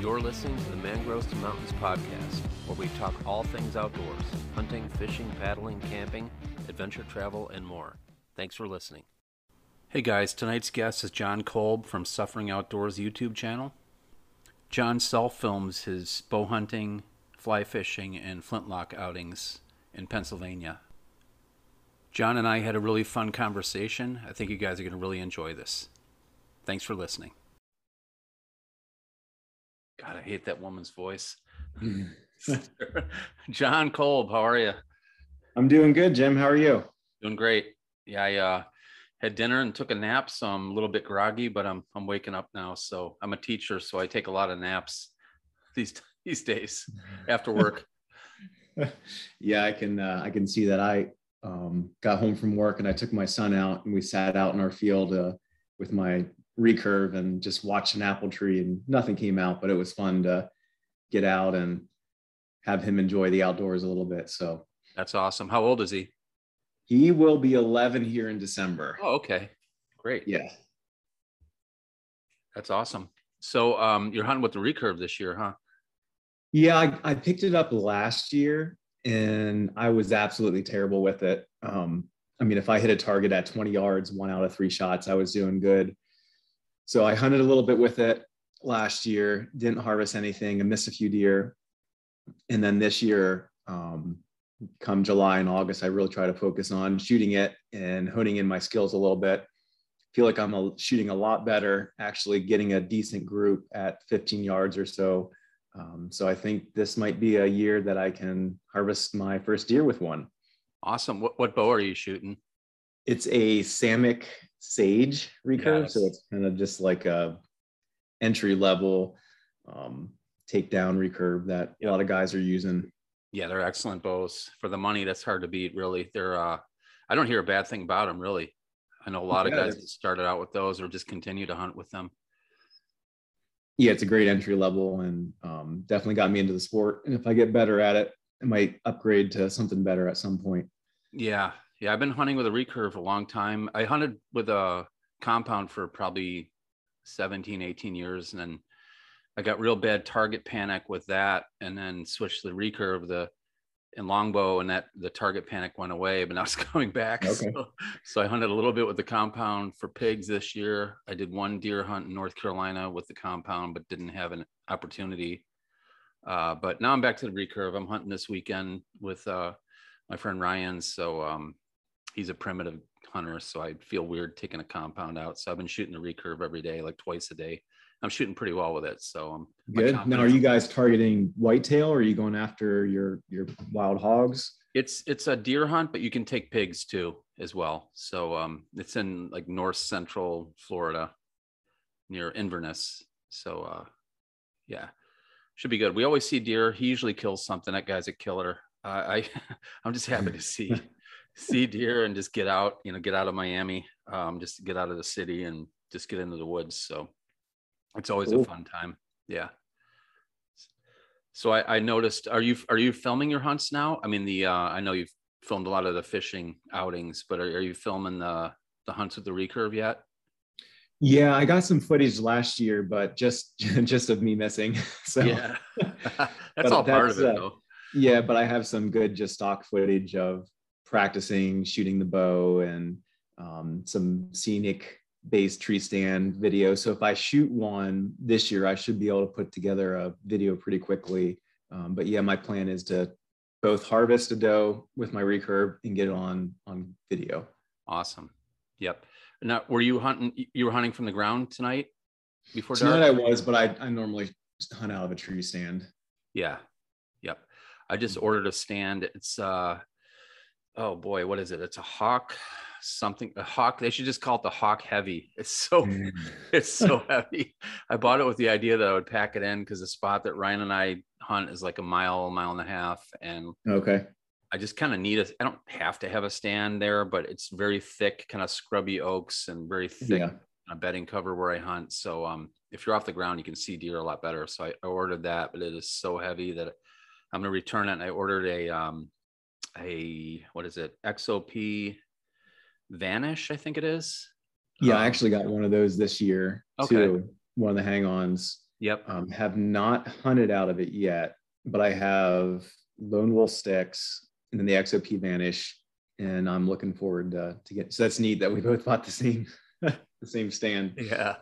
You're listening to the Mangroves to Mountains podcast, where we talk all things outdoors hunting, fishing, paddling, camping, adventure travel, and more. Thanks for listening. Hey guys, tonight's guest is John Kolb from Suffering Outdoors YouTube channel. John self films his bow hunting, fly fishing, and flintlock outings in Pennsylvania. John and I had a really fun conversation. I think you guys are going to really enjoy this. Thanks for listening. God, I hate that woman's voice. John Kolb, how are you? I'm doing good, Jim. How are you? Doing great. Yeah, I uh, had dinner and took a nap, so I'm a little bit groggy, but I'm I'm waking up now. So I'm a teacher, so I take a lot of naps these these days after work. yeah, I can uh, I can see that. I um, got home from work and I took my son out and we sat out in our field uh, with my recurve and just watched an apple tree and nothing came out, but it was fun to get out and have him enjoy the outdoors a little bit. So that's awesome. How old is he? He will be 11 here in December. Oh, okay. Great. Yeah. That's awesome. So um, you're hunting with the recurve this year, huh? Yeah, I, I picked it up last year and I was absolutely terrible with it. Um, I mean, if I hit a target at 20 yards, one out of three shots, I was doing good. So I hunted a little bit with it last year, didn't harvest anything, I missed a few deer. And then this year, um, come July and August, I really try to focus on shooting it and honing in my skills a little bit. Feel like I'm a, shooting a lot better, actually getting a decent group at 15 yards or so. Um, so I think this might be a year that I can harvest my first deer with one. Awesome. What, what bow are you shooting? It's a Samick Sage recurve, yes. so it's kind of just like a entry level um, takedown recurve that yep. a lot of guys are using. Yeah, they're excellent bows for the money. That's hard to beat, really. They're uh, I don't hear a bad thing about them, really. I know a lot yeah, of guys that started out with those or just continue to hunt with them. Yeah, it's a great entry level and um, definitely got me into the sport. And if I get better at it, I might upgrade to something better at some point. Yeah, yeah, I've been hunting with a recurve a long time. I hunted with a compound for probably 17, 18 years. And then I got real bad target panic with that and then switched to the recurve the in longbow and that the target panic went away, but now it's coming back. Okay. So, so I hunted a little bit with the compound for pigs this year. I did one deer hunt in North Carolina with the compound, but didn't have an opportunity. Uh, but now I'm back to the recurve. I'm hunting this weekend with uh, my friend Ryan. So um, he's a primitive hunter, so I feel weird taking a compound out. So I've been shooting the recurve every day, like twice a day. I'm shooting pretty well with it. So I'm good. Now, are you guys targeting whitetail, or are you going after your your wild hogs? It's it's a deer hunt, but you can take pigs too as well. So um, it's in like north central Florida, near Inverness. So uh, yeah, should be good. We always see deer. He usually kills something. That guy's a killer. Uh, I I'm just happy to see see deer and just get out, you know, get out of Miami, um, just get out of the city and just get into the woods. So it's always cool. a fun time. Yeah. So I, I, noticed, are you, are you filming your hunts now? I mean, the, uh, I know you've filmed a lot of the fishing outings, but are, are you filming the, the hunts with the recurve yet? Yeah, I got some footage last year, but just just of me missing. So yeah, that's all part of it, uh, though. Yeah, but I have some good just stock footage of practicing shooting the bow and um, some scenic based tree stand video. So if I shoot one this year, I should be able to put together a video pretty quickly. Um, but yeah, my plan is to both harvest a doe with my recurve and get it on on video. Awesome. Yep. Now, were you hunting? You were hunting from the ground tonight before tonight. Dark? I was, but I I normally just hunt out of a tree stand. Yeah. Yep. I just ordered a stand. It's uh oh boy, what is it? It's a hawk something a hawk they should just call it the hawk heavy it's so mm. it's so heavy i bought it with the idea that i would pack it in because the spot that ryan and i hunt is like a mile mile and a half and okay i just kind of need a i don't have to have a stand there but it's very thick kind of scrubby oaks and very thick yeah. a bedding cover where i hunt so um if you're off the ground you can see deer a lot better so i, I ordered that but it is so heavy that i'm going to return it and i ordered a um a what is it xop vanish i think it is yeah um, i actually got one of those this year okay. too one of the hang-ons Yep. Um, have not hunted out of it yet, but I have lone wolf sticks and then the XOP Vanish, and I'm looking forward to, to get. So that's neat that we both bought the same the same stand. Yeah,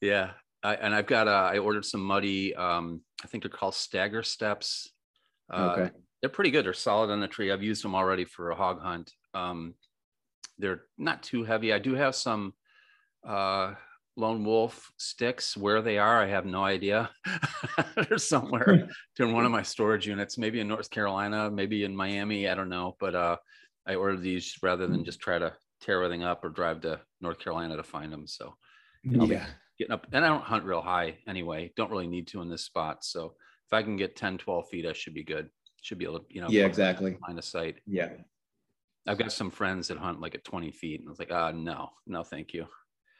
yeah. I, and I've got uh, I ordered some muddy. Um, I think they're called stagger steps. Uh, Okay. They're pretty good. They're solid on the tree. I've used them already for a hog hunt. Um, they're not too heavy. I do have some uh, lone wolf sticks. Where they are, I have no idea. they're somewhere in one of my storage units, maybe in North Carolina, maybe in Miami. I don't know. But uh, I ordered these rather than just try to tear everything up or drive to North Carolina to find them. So Yeah. getting up and I don't hunt real high anyway. Don't really need to in this spot. So if I can get 10, 12 feet, I should be good. Should be able to, you know, Yeah, exactly. Line of sight. Yeah. I've got some friends that hunt like at 20 feet. And I was like, ah, no, no, thank you.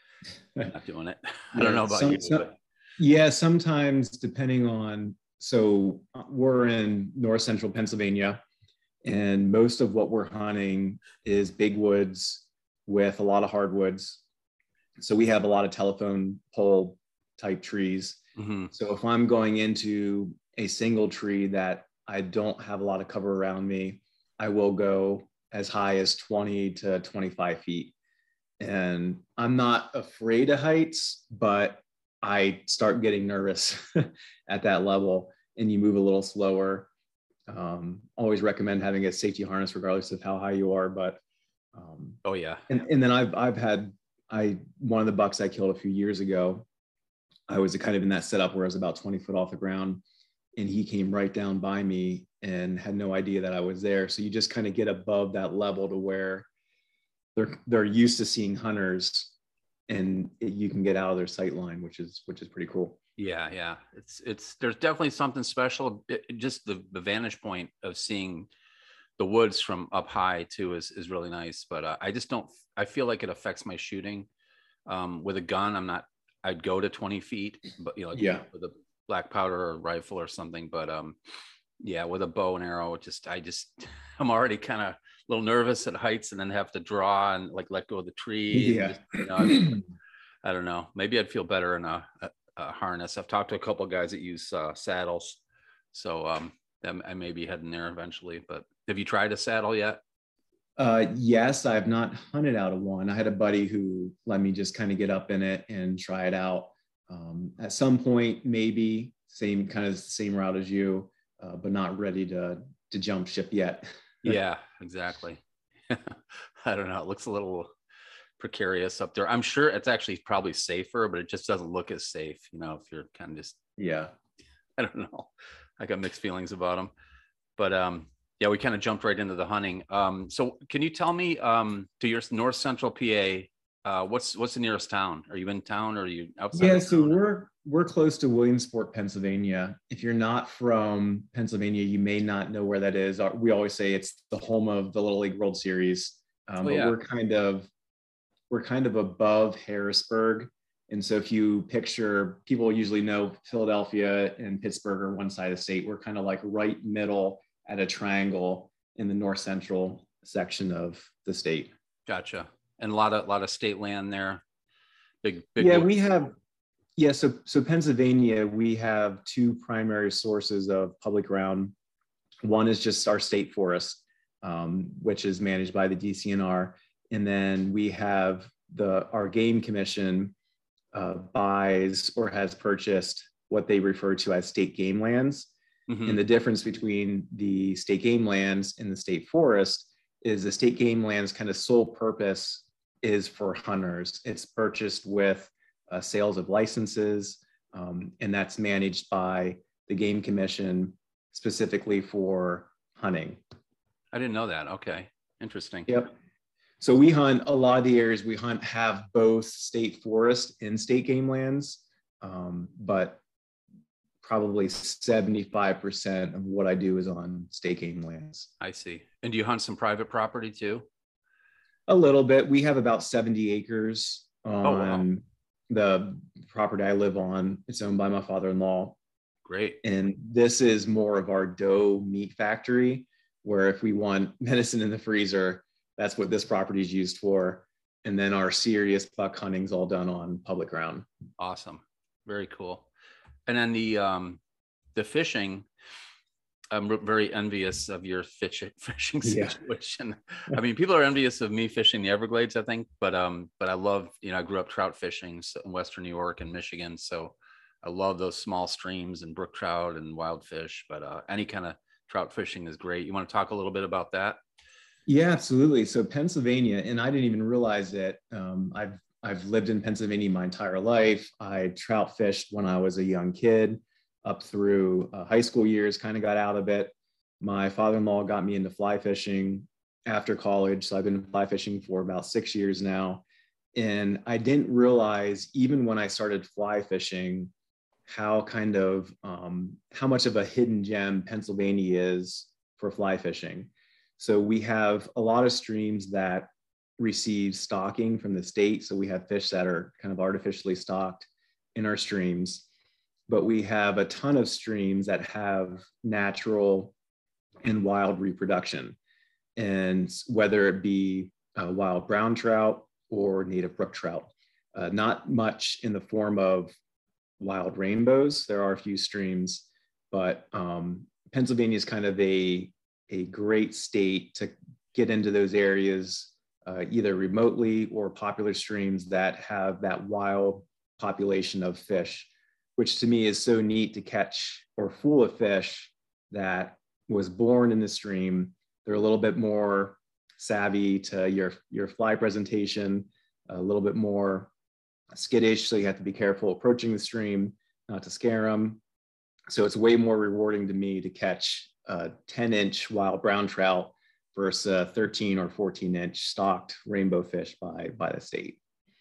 Not doing it. I don't know about Some- you. some- but- Yeah, sometimes depending on, so uh, we're in north central Pennsylvania, and most of what we're hunting is big woods with a lot of hardwoods. So we have a lot of telephone pole type trees. Mhm. So if I'm going into a single tree that I don't have a lot of cover around me, I will go as high as 20 to 25 feet. And I'm not afraid of heights, but I start getting nervous at that level and you move a little slower. Um, always recommend having a safety harness regardless of how high you are. But um, Oh yeah. and, and then I've I've had I one of the bucks I killed a few years ago. I was kind of in that setup where I was about 20 foot off the ground, and he came right down by me and had no idea that I was there. So you just kind of get above that level to where they're they're used to seeing hunters, and it, you can get out of their sight line, which is which is pretty cool. Yeah, yeah. It's it's there's definitely something special. It- just the, the vantage point of seeing the woods from up high too is is really nice. But uh, I just don't. I feel like it affects my shooting. Um, with a gun, I'm not. I'd go to 20 feet, but you know, Yeah. with a black powder or rifle or something. But um, yeah, with a bow and arrow, just I just I'm already kind of a little nervous at heights, and then have to draw and like let go of the tree. Yeah. just, you know, I- don't know. Maybe I'd feel better in a, a, a harness. I've talked to a couple of guys that use uh, saddles, so um, I may be heading there eventually. But have you tried a saddle yet? Uh, yes, I've not hunted out of one. I had a buddy who let me just kind of get up in it and try it out. Um, at some point, maybe same kind of same route as you, uh, but not ready to to jump ship yet. Yeah, exactly. I don't know. It looks a little precarious up there. I'm sure it's actually probably safer, but it just doesn't look as safe. You know, if you're kind of just Yeah. I don't know. I got mixed feelings about them. But um, yeah, we kind of jumped right into the hunting. Um, so can you tell me um, to your north central PA, uh, what's what's the nearest town? Are you in town or are you outside? Yeah, so we're we're close to Williamsport, Pennsylvania. If you're not from Pennsylvania, you may not know where that is. Uh, We always say it's the home of the Little League World Series, um, Oh, but yeah. we're kind of we're kind of above Harrisburg. And so if you picture, people usually know Philadelphia and Pittsburgh are one side of the state. We're kind of like right middle at a triangle in the north central section of the state. Gotcha. And a lot of a lot of state land there. Big big. yeah we have yeah so so pennsylvania we have two primary sources of public ground one is just our state forest um, which is managed by the dcnr and then we have the our game commission uh, buys or has purchased what they refer to as state game lands Mhm. and the difference between the state game lands and the state forest is the state game lands kind of sole purpose is for hunters. It's purchased with uh, sales of licenses, um, and that's managed by the Game Commission specifically for hunting. I didn't know that. Okay, interesting. Yep. So we hunt a lot of the areas we hunt have both state forest and state game lands, um, but probably 75% of what I do is on state game lands. I see. And do you hunt some private property too? A little bit. We have about 70 acres on wow. the property I live on. It's owned by my father-in-law. Great. And this is more of our doe meat factory, where if we want medicine in the freezer, that's what this property is used for. And then our serious buck hunting's all done on public ground. Awesome. Very cool. and then the um the fishing I'm very envious of your fish, fishing situation. Yeah. I mean, people are envious of me fishing the Everglades, I think, but um, but I love, you know, I grew up trout fishing in Western New York and Michigan, so I love those small streams and brook trout and wild fish. But uh, any kind of trout fishing is great. You want to talk a little bit about that? Yeah, absolutely. So Pennsylvania, and I didn't even realize it. Um, I've I've lived in Pennsylvania my entire life. I trout fished when I was a young kid up through uh, high school years, kind of got out of it. My father in law got me into fly fishing after college. So I've been fly fishing for about six years now. And I didn't realize, even when I started fly fishing, how kind of um, how much of a hidden gem Pennsylvania is for fly fishing. So we have a lot of streams that receive stocking from the state. So we have fish that are kind of artificially stocked in our streams but we have a ton of streams that have natural and wild reproduction. And whether it be uh, wild brown trout or native brook trout, uh, not much in the form of wild rainbows. There are a few streams, but um, Pennsylvania is kind of a, a great state to get into those areas, uh, either remotely or popular streams that have that wild population of fish which to me is so neat to catch or fool a fish that was born in the stream. They're a little bit more savvy to your, your fly presentation, a little bit more skittish. So you have to be careful approaching the stream, not to scare them. So it's way more rewarding to me to catch a 10 inch wild brown trout versus a 13 or 14 inch stocked rainbow fish by, by the state.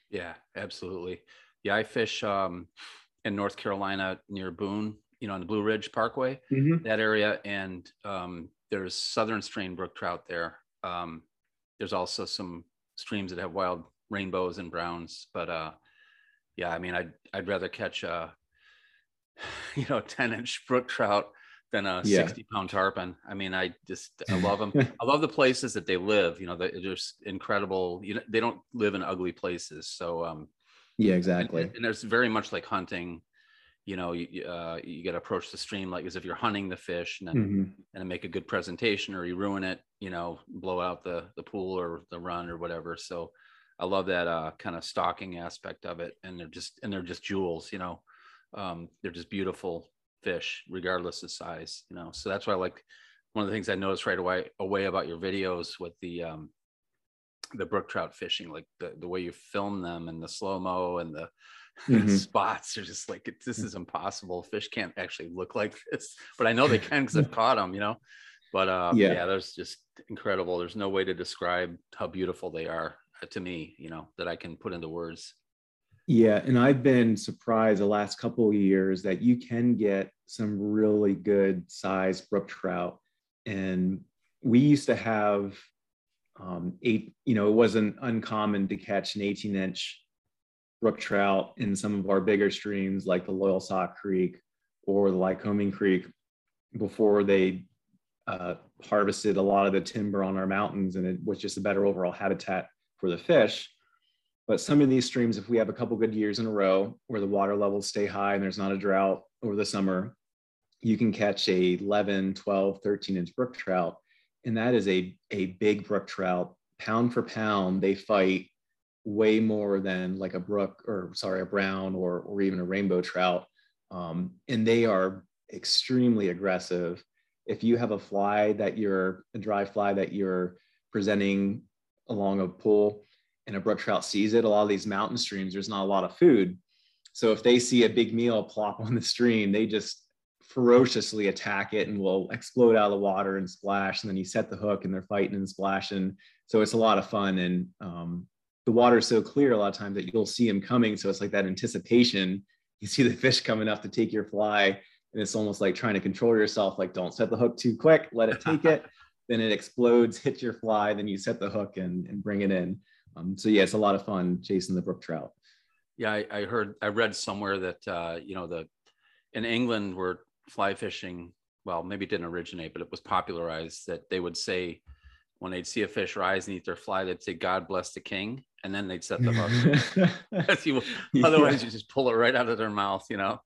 Yeah, absolutely. Yeah, I fish um, in North Carolina near Boone, you know, on the Blue Ridge Parkway, mm-hmm. that area. And um, there's southern strain brook trout there. Um, there's also some streams that have wild rainbows and browns, but uh, yeah, I mean, I'd I'd rather catch a you know 10 inch brook trout than a yeah. 60 pound tarpon. I mean, I just I love them. I love the places that they live. You know, they're just incredible. You know, they don't live in ugly places. So um, yeah, exactly. And, and there's very much like hunting. You know, you uh, you got to approach the stream like as if you're hunting the fish, and then mm-hmm. and then make a good presentation, or you ruin it. You know, blow out the the pool or the run or whatever. So, I love that uh, kind of stalking aspect of it, and they're just and they're just jewels. You know, um, they're just beautiful fish, regardless of size. You know, so that's why I like one of the things I noticed right away away about your videos with the um, the brook trout fishing, like the, the way you film them and the slow mo and the, mm-hmm. spots are just like it, this is impossible. Fish can't actually look like this, but I know they can because I've caught them, you know. But uh, yeah. yeah, there's just incredible. There's no way to describe how beautiful they are uh, to me, you know, that I can put into words. Yeah, and I've been surprised the last couple of years that you can get some really good size brook trout. And we used to have um, eight, you know, it wasn't uncommon to catch an 18 inch brook trout in some of our bigger streams like the Loyal Loyalsock Creek or the Lycoming Creek before they uh, harvested a lot of the timber on our mountains and it was just a better overall habitat for the fish. But some of these streams, if we have a couple good years in a row where the water levels stay high and there's not a drought over the summer, you can catch a 11, 12, 13 inch brook trout and that is a, a big brook trout. Pound for pound, they fight way more than like a brook or sorry, a brown or, or even a rainbow trout. Um, and they are extremely aggressive. If you have a fly that you're a dry fly that you're presenting along a pool and a brook trout sees it, a lot of these mountain streams, there's not a lot of food. So if they see a big meal plop on the stream, they just ferociously attack it and will explode out of the water and splash. And then you set the hook and they're fighting and splashing. So it's a lot of fun. And um, the water is so clear a lot of times that you'll see them coming. So it's like that anticipation. You see the fish coming up to take your fly. And it's almost like trying to control yourself, like don't set the hook too quick, let it take it. then it explodes, hits your fly, then you set the hook and, and bring it in. Um, so yeah, it's a lot of fun chasing the brook trout. Yeah, I, I heard, I read somewhere that uh, you know the in England where fly fishing, well, maybe it didn't originate, but it was popularized that they would say when they'd see a fish rise and eat their fly, they'd say, God bless the king. And then they'd set the hook. you, otherwise, yeah. you just pull it right out of their mouth, you know?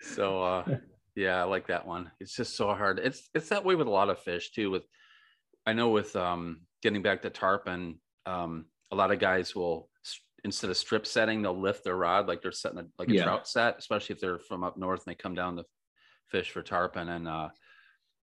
so uh yeah, I like that one. It's just so hard. It's it's that way with a lot of fish too. With I know with um getting back to tarpon, um, a lot of guys will instead of strip setting, they'll lift their rod like they're setting a, like a yeah. trout set, especially if they're from up north and they come down to fish for tarpon. And uh,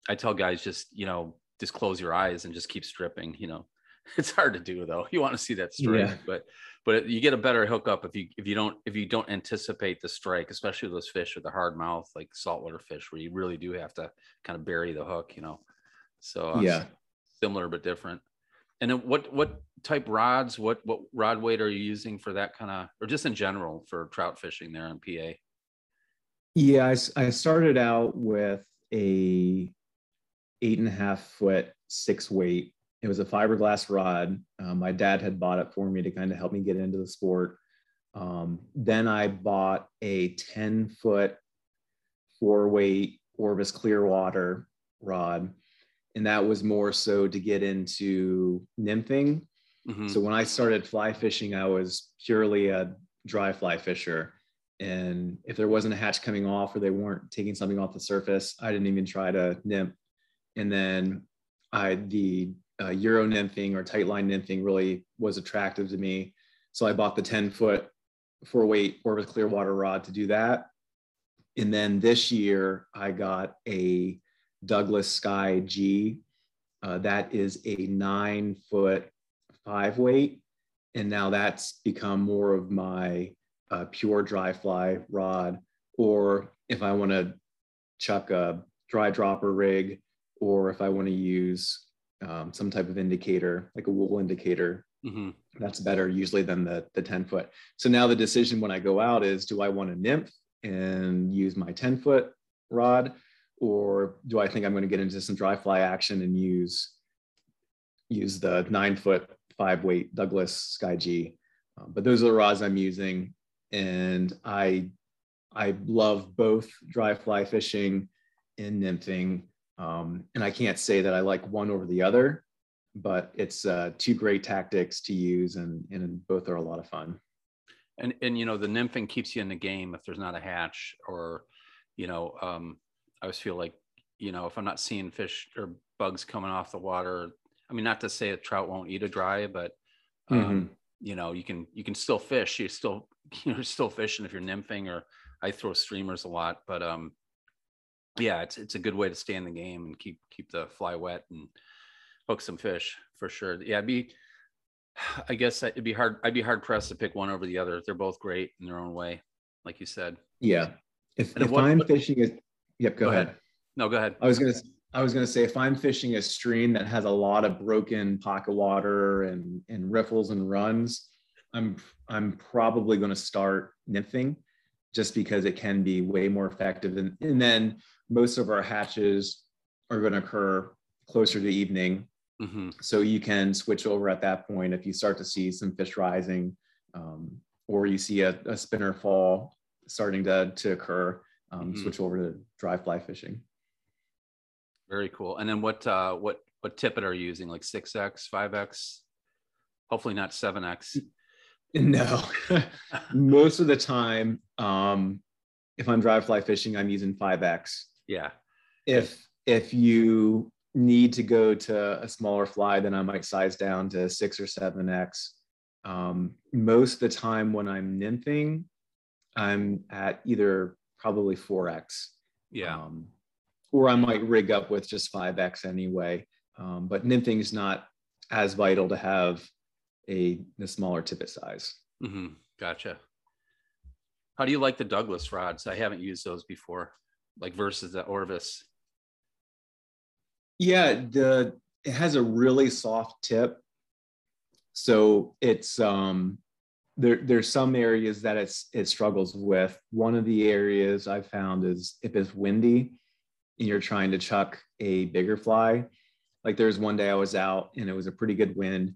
I tell guys just you know just close your eyes and just keep stripping. You know, it's hard to do though. You want to see that strike, yeah. but but you get a better hookup if you if you don't if you don't anticipate the strike, especially those fish with the hard mouth like saltwater fish, where you really do have to kind of bury the hook. You know, so uh, yeah, similar but different. And then what what type rods? What what rod weight are you using for that kind of, or just in general for trout fishing there in PA? Yeah, I, I started out with a eight and a half foot six weight. It was a fiberglass rod. Um, my dad had bought it for me to kind of help me get into the sport. Um, then I bought a 10 foot four weight Orvis Clearwater rod. And that was more so to get into nymphing. Mm-hmm. So when I started fly fishing, I was purely a dry fly fisher. And if there wasn't a hatch coming off or they weren't taking something off the surface, I didn't even try to nymph. And then I the uh, Euro nymphing or tight line nymphing really was attractive to me. So I bought the 10 foot four weight Orvis Clearwater rod to do that. And then this year I got a Douglas Sky G. Uh, that is a nine foot five weight. And now that's become more of my uh, pure dry fly rod. Or if I want to chuck a dry dropper rig, or if I want to use um, some type of indicator, like a wool indicator, mm-hmm. that's better usually than the, the 10 foot. So now the decision when I go out is do I want to nymph and use my 10 foot rod? Or do I think I'm going to get into some dry fly action and use use the nine foot five weight Douglas Sky G? Um, but those are the rods I'm using, and I I love both dry fly fishing and nymphing. Um, and I can't say that I like one over the other, but it's uh, two great tactics to use, and, and both are a lot of fun. And and you know the nymphing keeps you in the game if there's not a hatch, or you know um, I always feel like you know if I'm not seeing fish or bugs coming off the water. I mean, not to say a trout won't eat a dry, but um, mm-hmm. You know you can you can still fish. You still you're still fishing if you're nymphing, or I throw streamers a lot, but um, yeah, it's it's a good way to stay in the game and keep keep the fly wet and hook some fish for sure. Yeah, be I guess it'd be hard. I'd be hard pressed to pick one over the other. They're both great in their own way, like you said. Yeah. If, if what, I'm fishing is, yep. Go, go ahead. ahead. No, go ahead. I was gonna I was gonna say if I'm fishing a stream that has a lot of broken pocket water and and riffles and runs, I'm I'm probably going to start nymphing just because it can be way more effective. And, and then most of our hatches are going to occur closer to evening. Mm-hmm. So you can switch over at that point if you start to see some fish rising um, or you see a, a, spinner fall starting to, to occur, um, mm-hmm. switch over to dry fly fishing. Very cool. And then what uh, what what tippet are you using? Like six X, five X? Hopefully not seven X. No, most of the time, um, if I'm dry fly fishing, I'm using 5X. Yeah. If if you need to go to a smaller fly, then I might size down to six or seven X. Um, most of the time when I'm nymphing, I'm at either probably 4X. Yeah. Um, or I might rig up with just 5X anyway. Um, but nymphing is not as vital to have a, a smaller tippet size. Mm-hmm. Gotcha. How do you like the Douglas rods? I haven't used those before, like versus the Orvis. Yeah, the it has a really soft tip, so it's um there there's some areas that it's it struggles with. One of the areas I found is if it's windy you're trying to chuck a bigger fly. Like there's one day I was out and it was a pretty good wind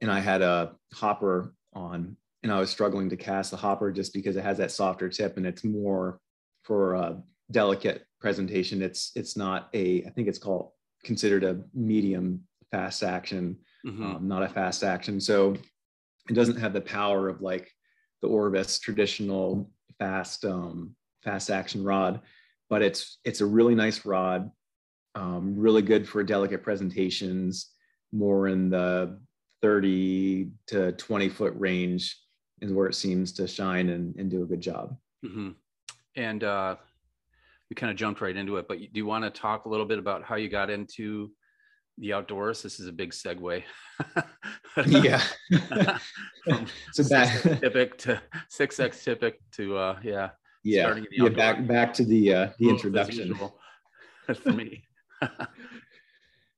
and I had a hopper on and I was struggling to cast the hopper just because it has that softer tip and it's more for a delicate presentation. It's it's not a I think it's called considered a medium fast action, mm-hmm. um, not a fast action. So it doesn't have the power of like the Orvis traditional fast um, fast action rod, but it's it's a really nice rod, um, really good for delicate presentations, more in the 30 to 20 foot range is where it seems to shine and, and do a good job. Mm-hmm. And uh, we kind of jumped right into it, but do you want to talk a little bit about how you got into the outdoors? This is a big segue. yeah. so back typic to six X typic to uh yeah. Yeah. Yeah. Back back to the uh the introduction. For me.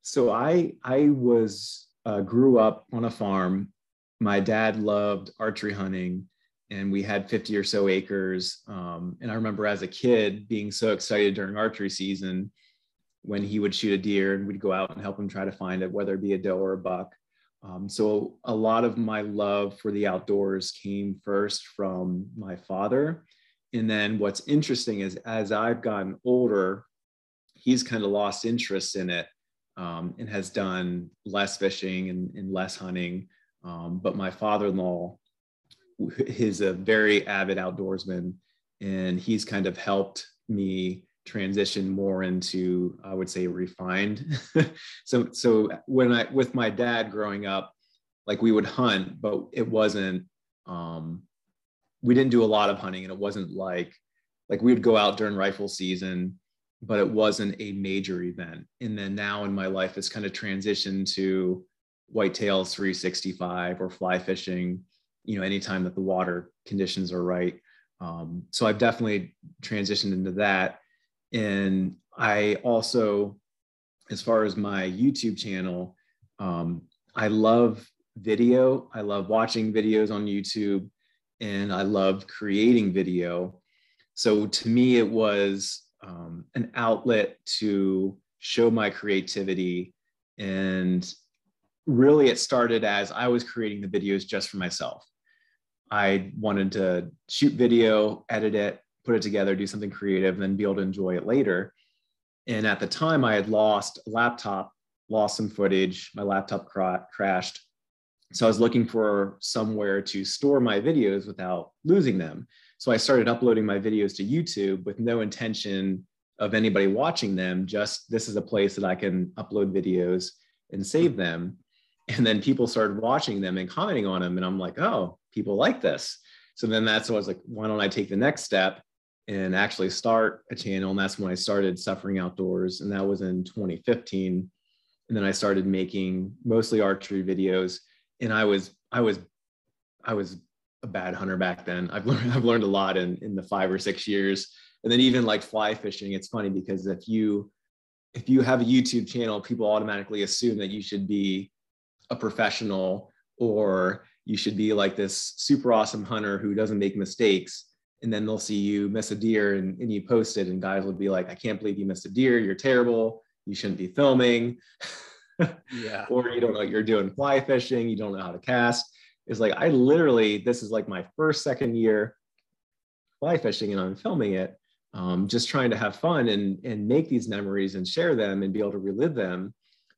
so I I was uh, grew up on a farm. My dad loved archery hunting and we had 50 or so acres. Um, and I remember as a kid being so excited during archery season when he would shoot a deer and we'd go out and help him try to find it, whether it be a doe or a buck. Um, so a lot of my love for the outdoors came first from my father. And then what's interesting is as I've gotten older, he's kind of lost interest in it um, and has done less fishing and, and less hunting. Um, but my father-in-law is a very avid outdoorsman, and he's kind of helped me transition more into i would say refined so so when i with my dad growing up like we would hunt but it wasn't um we didn't do a lot of hunting and it wasn't like like we would go out during rifle season but it wasn't a major event. And then now in my life it's kind of transitioned to whitetails 365 or fly fishing you know anytime that the water conditions are right. Um, so i've definitely transitioned into that. And i also as far as my youtube channel um, i love video. I love watching videos on youtube and i love creating video so to me it was um, an outlet to show my creativity and really it started as i was creating the videos just for myself I wanted to shoot video, edit it, put it together, do something creative, and then be able to enjoy it later. And at the time, I had lost a laptop, lost some footage. My laptop cra- crashed. So I was looking for somewhere to store my videos without losing them. So I started uploading my videos to YouTube with no intention of anybody watching them. Just this is a place that I can upload videos and save them. And then people started watching them and commenting on them. And I'm like, oh, people like this. So then that's what I was like, why don't I take the next step and actually start a channel? And that's when I started Suffering Outdoors. And that was in 2015. And then I started making mostly archery videos. And I was, I was, I was a bad hunter back then. I've learned, I've learned a lot in, in the five or six years. And then even like fly fishing, it's funny because if you, if you have a YouTube channel, people automatically assume that you should be a professional or you should be like this super awesome hunter who doesn't make mistakes and then they'll see you miss a deer and, and you post it and guys will be like i can't believe you missed a deer you're terrible you shouldn't be filming yeah or you don't know you're doing fly fishing you don't know how to cast it's like i literally this is like my first second year fly fishing and i'm filming it um, just trying to have fun and and make these memories and share them and be able to relive them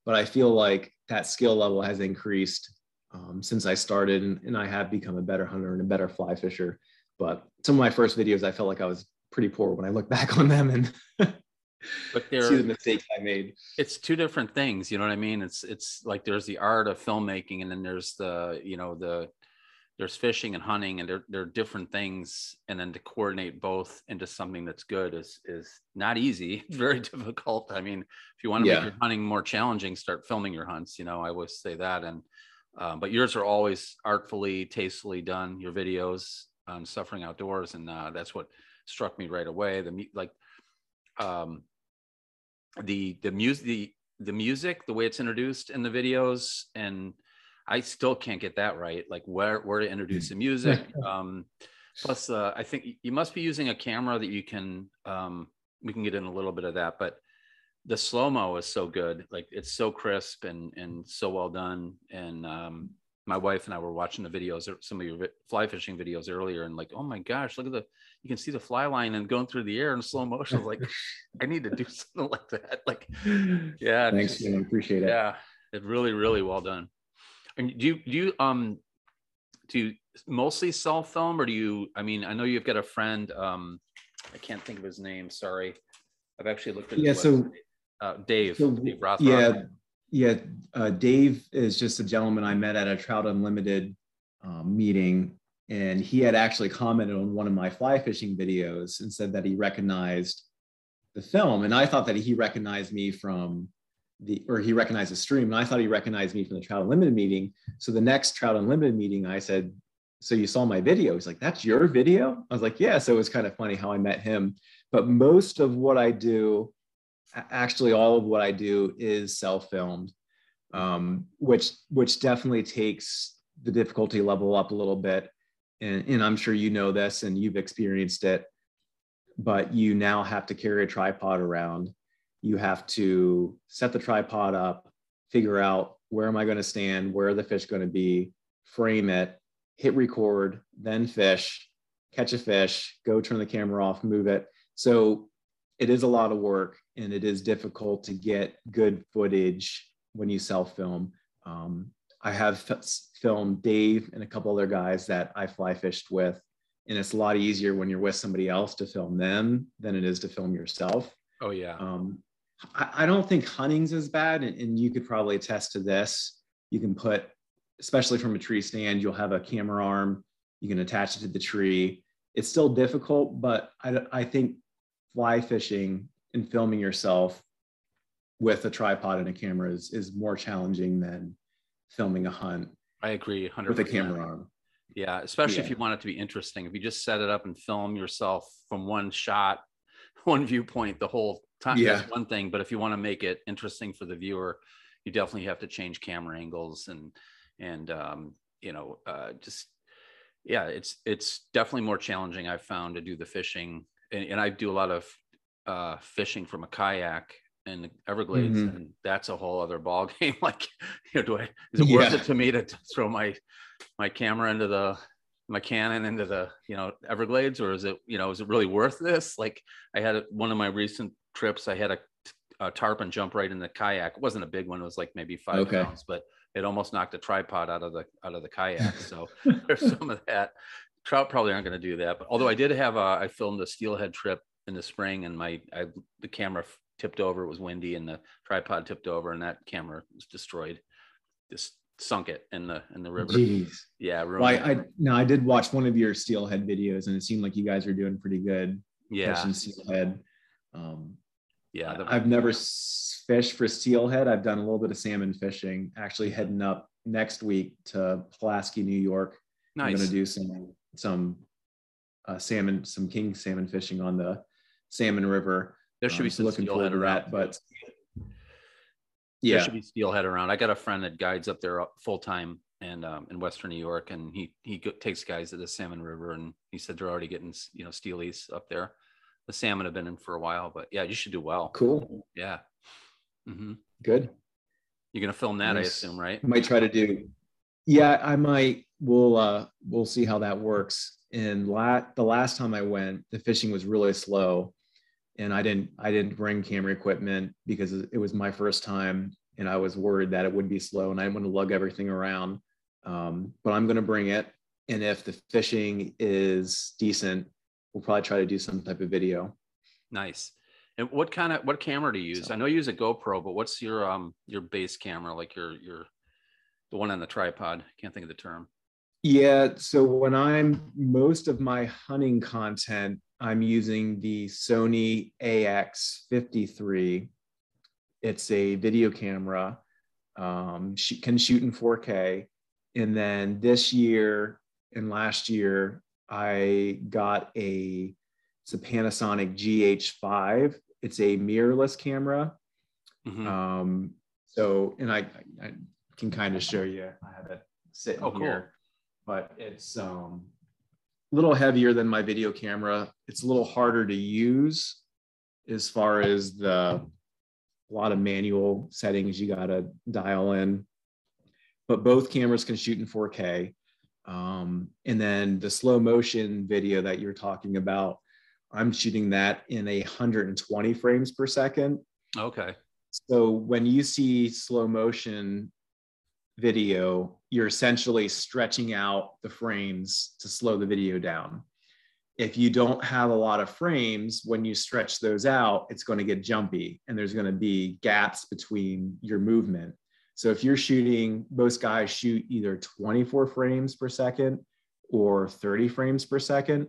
but i feel like that skill level has increased um, since I started, and, and, I have become a better hunter and a better fly fisher. But some of my first videos, I felt like I was pretty poor when I look back on them and but there see the mistakes I made. It's two different things, you know what I mean? It's it's like there's the art of filmmaking, and then there's the you know the there's fishing and hunting, and they're they're different things, and then to coordinate both into something that's good is is not easy. Very difficult. I mean, if you want to yeah. make your hunting more challenging, start filming your hunts. You know, I always say that, and uh, but yours are always artfully, tastefully done. Your videos on suffering outdoors, and uh, that's what struck me right away. The like, um, the the music, the the music, the way it's introduced in the videos, and I still can't get that right. Like where where to introduce the music. Um, plus, uh, I think you must be using a camera that you can. Um, we can get in a little bit of that, but the slow mo is so good. Like it's so crisp and and so well done. And um, my wife and I were watching the videos, some of your fly fishing videos earlier, and like, oh my gosh, look at the you can see the fly line and going through the air in slow motion. like, I need to do something like that. Like, yeah, thanks, man. Appreciate it. Yeah, it's really really well done. And do you do you um do you mostly self film or do you? I mean, I know you've got a friend. Um, I can't think of his name. Sorry, I've actually looked at. Yeah, so uh, Dave, so, Dave Rothrock. Yeah, yeah. Uh, Dave is just a gentleman I met at a Trout Unlimited um, meeting, and he had actually commented on one of my fly fishing videos and said that he recognized the film, and I thought that he recognized me from the or he recognized the stream, and I thought he recognized me from the Trout Unlimited meeting. So the next Trout Unlimited meeting, I said, "So you saw my video?" He's like, "That's your video?" I was like, "Yeah." So it was kind of funny how I met him. But most of what I do, actually, all of what I do is self-filmed, um, which which definitely takes the difficulty level up a little bit. And, and I'm sure you know this and you've experienced it, but you now have to carry a tripod around you have to set the tripod up, figure out where am I going to stand, where are the fish going to be, frame it, hit record, then fish, catch a fish, go turn the camera off, move it. So it is a lot of work and it is difficult to get good footage when you self film. Um, I have f- filmed Dave and a couple other guys that I fly fished with, and it's a lot easier when you're with somebody else to film them than it is to film yourself. Oh yeah. Um, I, I don't think hunting's as bad, and, and you could probably attest to this. You can put, especially from a tree stand, you'll have a camera arm. You can attach it to the tree. It's still difficult, but I, I think fly fishing and filming yourself with a tripod and a camera is, is more challenging than filming a hunt. I agree 100 with a camera arm. Yeah, especially yeah. if you want it to be interesting. If you just set it up and film yourself from one shot, one viewpoint the whole time yeah. that's one thing but if you want to make it interesting for the viewer you definitely have to change camera angles and and um, you know uh, just yeah it's it's definitely more challenging i've found to do the fishing and, and i do a lot of uh, fishing from a kayak in the everglades mm-hmm. and that's a whole other ball game like you know do i is it yeah. worth it to me to, throw my my camera into the my Canon into the you know Everglades, or is it you know is it really worth this? Like I had one of my recent trips, I had a, a tarpon jump right in the kayak. It wasn't a big one; it was like maybe five okay. pounds, but it almost knocked a tripod out of the out of the kayak. So there's some of that. Trout probably aren't going to do that, but although I did have a, I filmed a steelhead trip in the spring, and my I, the camera tipped over. It was windy, and the tripod tipped over, and that camera was destroyed. Just sunk it in the in the river. Jeez. Yeah. Well, I, I no, I did watch one of your steelhead videos, and it seemed like you guys were doing pretty good. Yeah. Catching steelhead. Um, yeah. The, I've never fished for steelhead. I've done a little bit of salmon fishing. Actually, heading up next week to Pulaski, New York. Nice. I'm going to do some some uh, salmon, some king salmon fishing on the Salmon River. There should um, be some looking forward to that, but yeah, there should be steelhead around. I got a friend that guides up there full time and um, in Western New York, and he he go, takes guys to the Salmon River, and he said they're already getting you know steelies up there. The salmon have been in for a while, but yeah, you should do well. Cool. Yeah. Mm-hmm. Good. You're gonna film that, nice. I assume, right? I might try to do. Yeah, I might. We'll uh we'll see how that works. And la- the last time I went, the fishing was really slow and I didn't I didn't bring camera equipment because it was my first time and I was worried that it would be slow and I didn't want to lug everything around. Um, but I'm going to bring it, and if the fishing is decent, we'll probably try to do some type of video. Nice. And what kind of what camera do you use? So, I know you use a GoPro, but what's your um your base camera, like your your the one on the tripod? Can't think of the term. Yeah. So when I'm most of my hunting content I'm using the Sony AX53. It's a video camera, um, she can shoot in 4K. And then this year and last year, I got a it's a Panasonic GH5. It's a mirrorless camera. Mm-hmm. Um, so, and I, I can kind of show you. I have it sitting oh, here, but it's um, little heavier than my video camera. It's a little harder to use as far as the a lot of manual settings you got to dial in. But both cameras can shoot in 4K. Um, and then the slow motion video that you're talking about, I'm shooting that in a 120 frames per second. Okay. So when you see slow motion video, you're essentially stretching out the frames to slow the video down. if you don't have a lot of frames, when you stretch those out, it's going to get jumpy and there's going to be gaps between your movement. So if you're shooting, most guys shoot either 24 frames per second or 30 frames per second.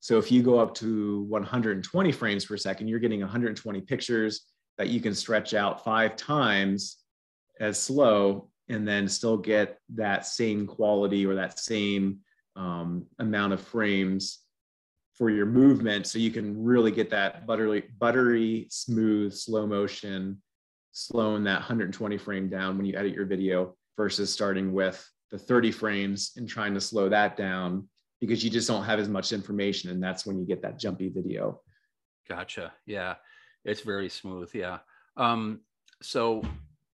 So if you go up to 120 frames per second, you're getting 120 pictures that you can stretch out five times as slow and then still get that same quality or that same um, amount of frames for your movement. So you can really get that buttery buttery smooth slow motion slowing that 120 frame down when you edit your video versus starting with the 30 frames and trying to slow that down because you just don't have as much information and that's when you get that jumpy video. Gotcha. Yeah it's very smooth. Yeah. Um so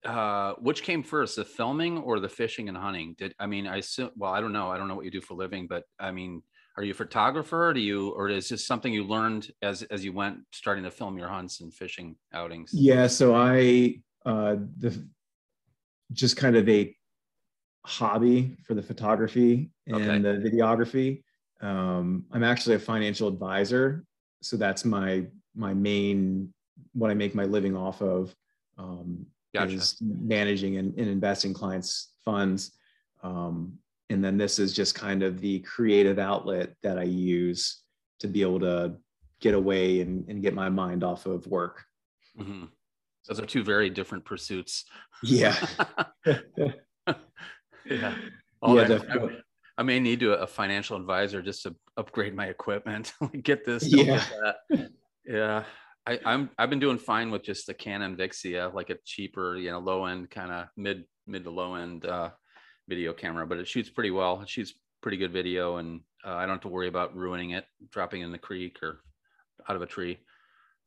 uh which came first the filming or the fishing and hunting? Did i mean i assume well i don't know i don't know what you do for living but i mean are you a photographer? Or do you or is this something you learned as as you went starting to film your hunts and fishing outings? Yeah so i uh the just kind of a hobby for the photography and okay. the videography. Um i'm actually a financial advisor so that's my my main what i make my living off of. Um gotcha. is managing and, and investing clients funds. Um and then this is just kind of the creative outlet that i use to be able to get away and, and get my mind off of work. Mm-hmm. those are two very different pursuits. Yeah. Yeah, oh, yeah I, I, may need to a financial advisor just to upgrade my equipment get this yeah. yeah I, I'm I've been doing fine with just the Canon Vixia, like a cheaper, you know, low end kind of mid mid to low end uh, video camera, but it shoots pretty well. It shoots pretty good video, and uh, I don't have to worry about ruining it, dropping in the creek or out of a tree.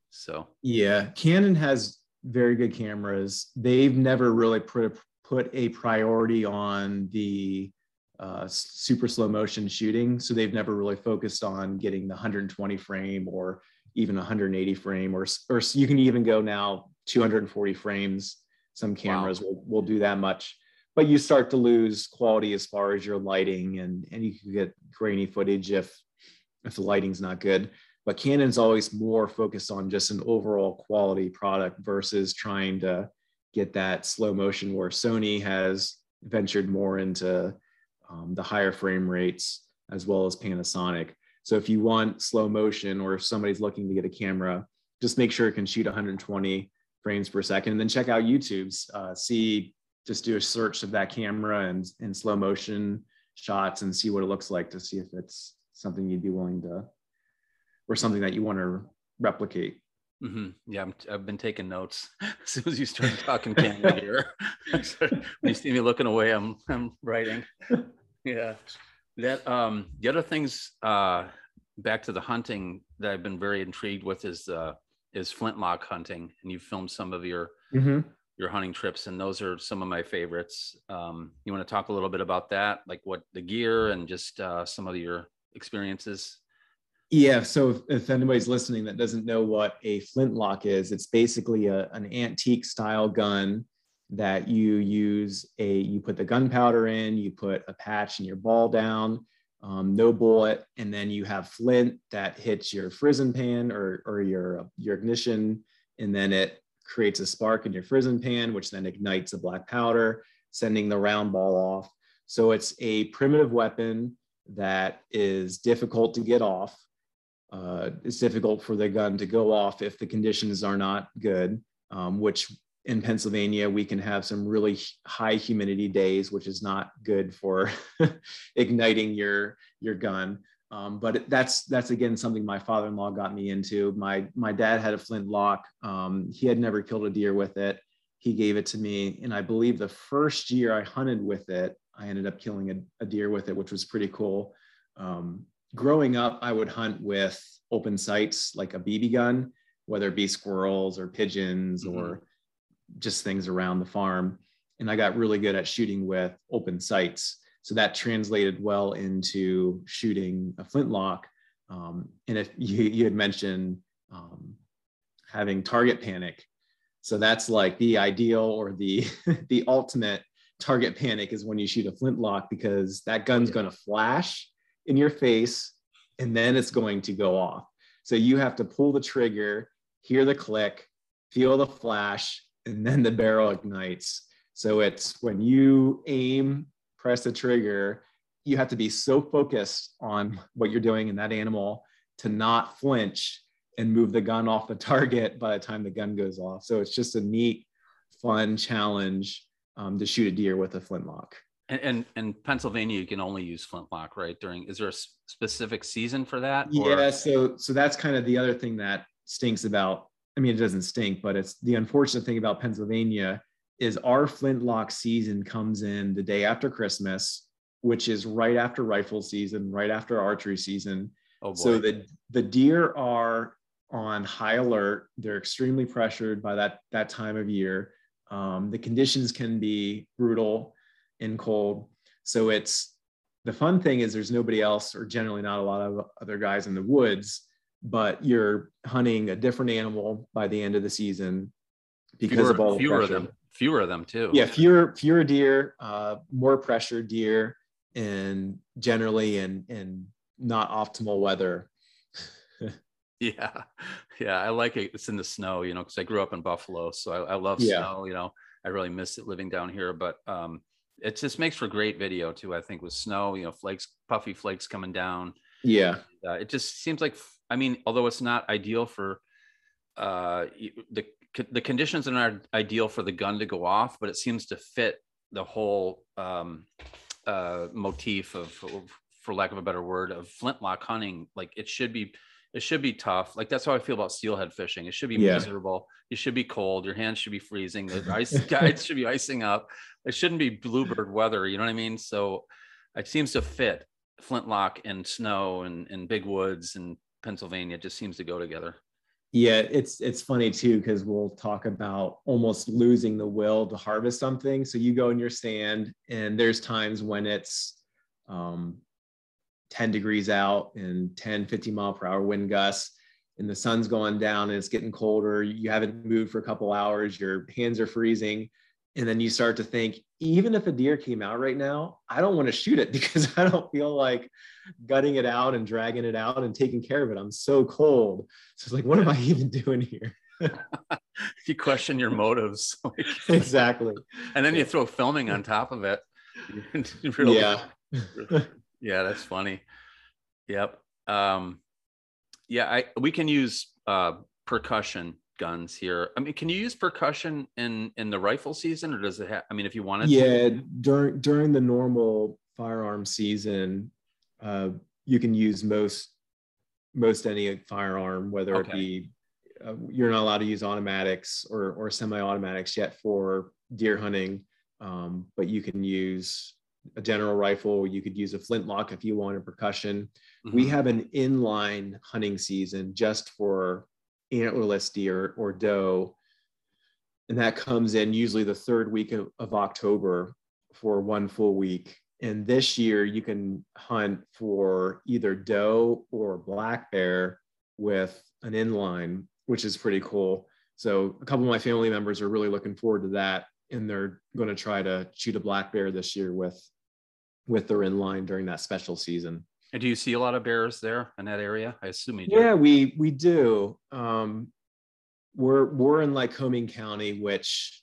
So yeah, Canon has very good cameras. They've never really put a, put a priority on the uh, super slow motion shooting, so they've never really focused on getting the 120 frame or even 180 frame, or or you can even go now 240 frames. Some cameras wow. will, will do that much but you start to lose quality as far as your lighting and and you can get grainy footage if if the lighting's not good but canon's always more focused on just an overall quality product versus trying to get that slow motion where sony has ventured more into um, the higher frame rates as well as panasonic so if you want slow motion or if somebody's looking to get a camera just make sure it can shoot 120 frames per second. And then check out youtube's uh, see just do a search of that camera and in slow motion shots and see what it looks like to see if it's something you'd be willing to or something that you want to replicate. Mm-hmm. yeah i have been taking notes as soon as you started talking camera here. When you see me looking away i'm i'm writing. Yeah that um the other things uh back to the hunting that i've been very intrigued with is uh is flintlock hunting and you filmed some of your mm-hmm. your hunting trips and those are some of my favorites. Um, you want to talk a little bit about that? Like what the gear and just uh, some of your experiences? Yeah so if, if, anybody's listening that doesn't know what a flintlock is it's basically a, an antique style gun that you use a you put the gunpowder in you put a patch and your ball down um, no bullet and then you have flint that hits your frizzen pan or, or your your ignition and then it creates a spark in your frizzen pan, which then ignites a black powder, sending the round ball off. So it's a primitive weapon that is difficult to get off. Uh, it's difficult for the gun to go off if the conditions are not good, um, which in Pennsylvania, we can have some really high humidity days, which is not good for igniting your, your gun. Um, but that's that's again something my father-in-law got me into. My my dad had a flintlock. Um, he had never killed a deer with it. He gave it to me, and I believe the first year I hunted with it, I ended up killing a, a deer with it, which was pretty cool. Um, growing up, I would hunt with open sights like a BB gun, whether it be squirrels or pigeons mm-hmm. or just things around the farm. And I got really good at shooting with open sights. So that translated well into shooting a flintlock. Um, and if you, you had mentioned um, having target panic, so that's like the ideal or the the ultimate target panic is when you shoot a flintlock because that gun's going to flash in your face and then it's going to go off. So you have to pull the trigger, hear the click, feel the flash, and then the barrel ignites. So it's when you aim, press the trigger, you have to be so focused on what you're doing in that animal to not flinch and move the gun off the target by the time the gun goes off. So it's just a neat, fun challenge um, to shoot a deer with a flintlock. And, and and Pennsylvania, you can only use flintlock, right? During is there a specific season for that? Or? Yeah, so so that's kind of the other thing that stinks about. I mean, it doesn't stink, but it's the unfortunate thing about Pennsylvania is our flintlock season comes in the day after Christmas, which is right after rifle season, right after archery season. Oh boy. So the the deer are on high alert. They're extremely pressured by that that time of year. Um, the conditions can be brutal and cold. So it's the fun thing is there's nobody else, or generally not a lot of other guys in the woods, but you're hunting a different animal by the end of the season because fewer, of all the fewer pressure. of them. Fewer of them too. Yeah, fewer fewer deer, uh, more pressure deer, and generally in in not optimal weather. yeah, yeah, I like it. It's in the snow, you know, because I grew up in Buffalo, so I, I love yeah. snow. You know, I really miss it living down here, but um, it just makes for great video too. I think with snow, you know, flakes, puffy flakes coming down. Yeah, uh, it just seems like. I mean, although it's not ideal for uh, the the conditions are not ideal for the gun to go off, but it seems to fit the whole um, uh, motif of, for lack of a better word, of flintlock hunting. Like it should be, it should be tough. Like that's how I feel about steelhead fishing. It should be yeah. miserable. You should be cold. Your hands should be freezing. The ice guides should be icing up. It shouldn't be bluebird weather. You know what I mean? So it seems to fit flintlock and snow and, and big woods and Pennsylvania. Just seems to go together. Yeah, it's it's funny too because we'll talk about almost losing the will to harvest something. So you go in your stand, and there's times when it's um, 10 degrees out and 10, 50 mile per hour wind gusts, and the sun's going down and it's getting colder. You haven't moved for a couple hours. Your hands are freezing, and then you start to think even if a deer came out right now i don't want to shoot it because i don't feel like gutting it out and dragging it out and taking care of it. I'm so cold. So it's like what am i even doing here? You question your motives. Exactly. and then you throw filming on top of it. Really, yeah. Yeah that's funny. Yep. Um yeah i we can use uh percussion guns here. I mean, can you use percussion in in the rifle season, or does it have? I mean, if you wanted, to? Yeah, to? during during the normal firearm season, uh, you can use most most any firearm, whether okay. it be uh, you're not allowed to use automatics or or semi-automatics yet for deer hunting, um, but you can use a general rifle. You could use a flintlock if you want a percussion. Mm-hmm. We have an inline hunting season just for antlerless deer or doe. And that comes in usually the third week of, of October for one full week. And this year you can hunt for either doe or black bear with an inline, which is pretty cool. So a couple of my family members are really looking forward to that. And they're going to try to shoot a black bear this year with with their inline during that special season. And do you see a lot of bears there in that area? I assume you do. Yeah, we we do. Um, we're we're in Lycoming County, which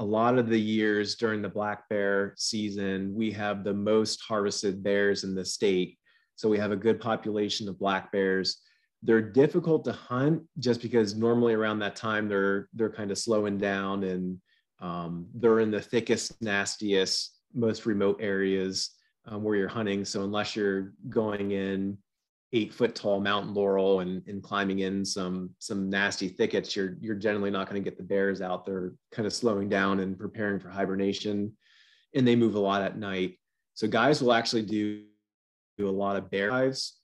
a lot of the years during the black bear season, we have the most harvested bears in the state. So we have a good population of black bears. They're difficult to hunt just because normally around that time they're they're kind of slowing down and um, they're in the thickest, nastiest, most remote areas um, where you're hunting. So unless you're going in eight foot tall mountain laurel and, and climbing in some some nasty thickets, you're you're generally not going to get the bears out. They're kind of slowing down and preparing for hibernation, and they move a lot at night. So guys will actually do, do a lot of bear drives,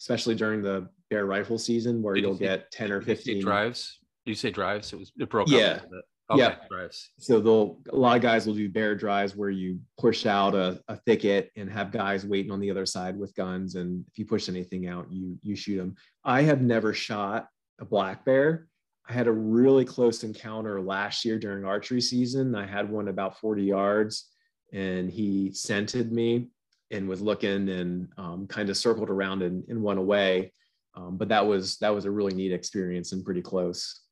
especially during the bear rifle season, where Did you'll you get ten or fifteen drives. Do you say drives? It was it broke yeah. up. Okay, yeah. Drives. So they'll a lot of guys will do bear drives where you push out a, a thicket and have guys waiting on the other side with guns. And if you push anything out, you you shoot them. I have never shot a black bear. I had a really close encounter last year during archery season. I had one about 40 yards and he scented me and was looking and um, kind of circled around and, and went away. Um, but that was that was a really neat experience and pretty close.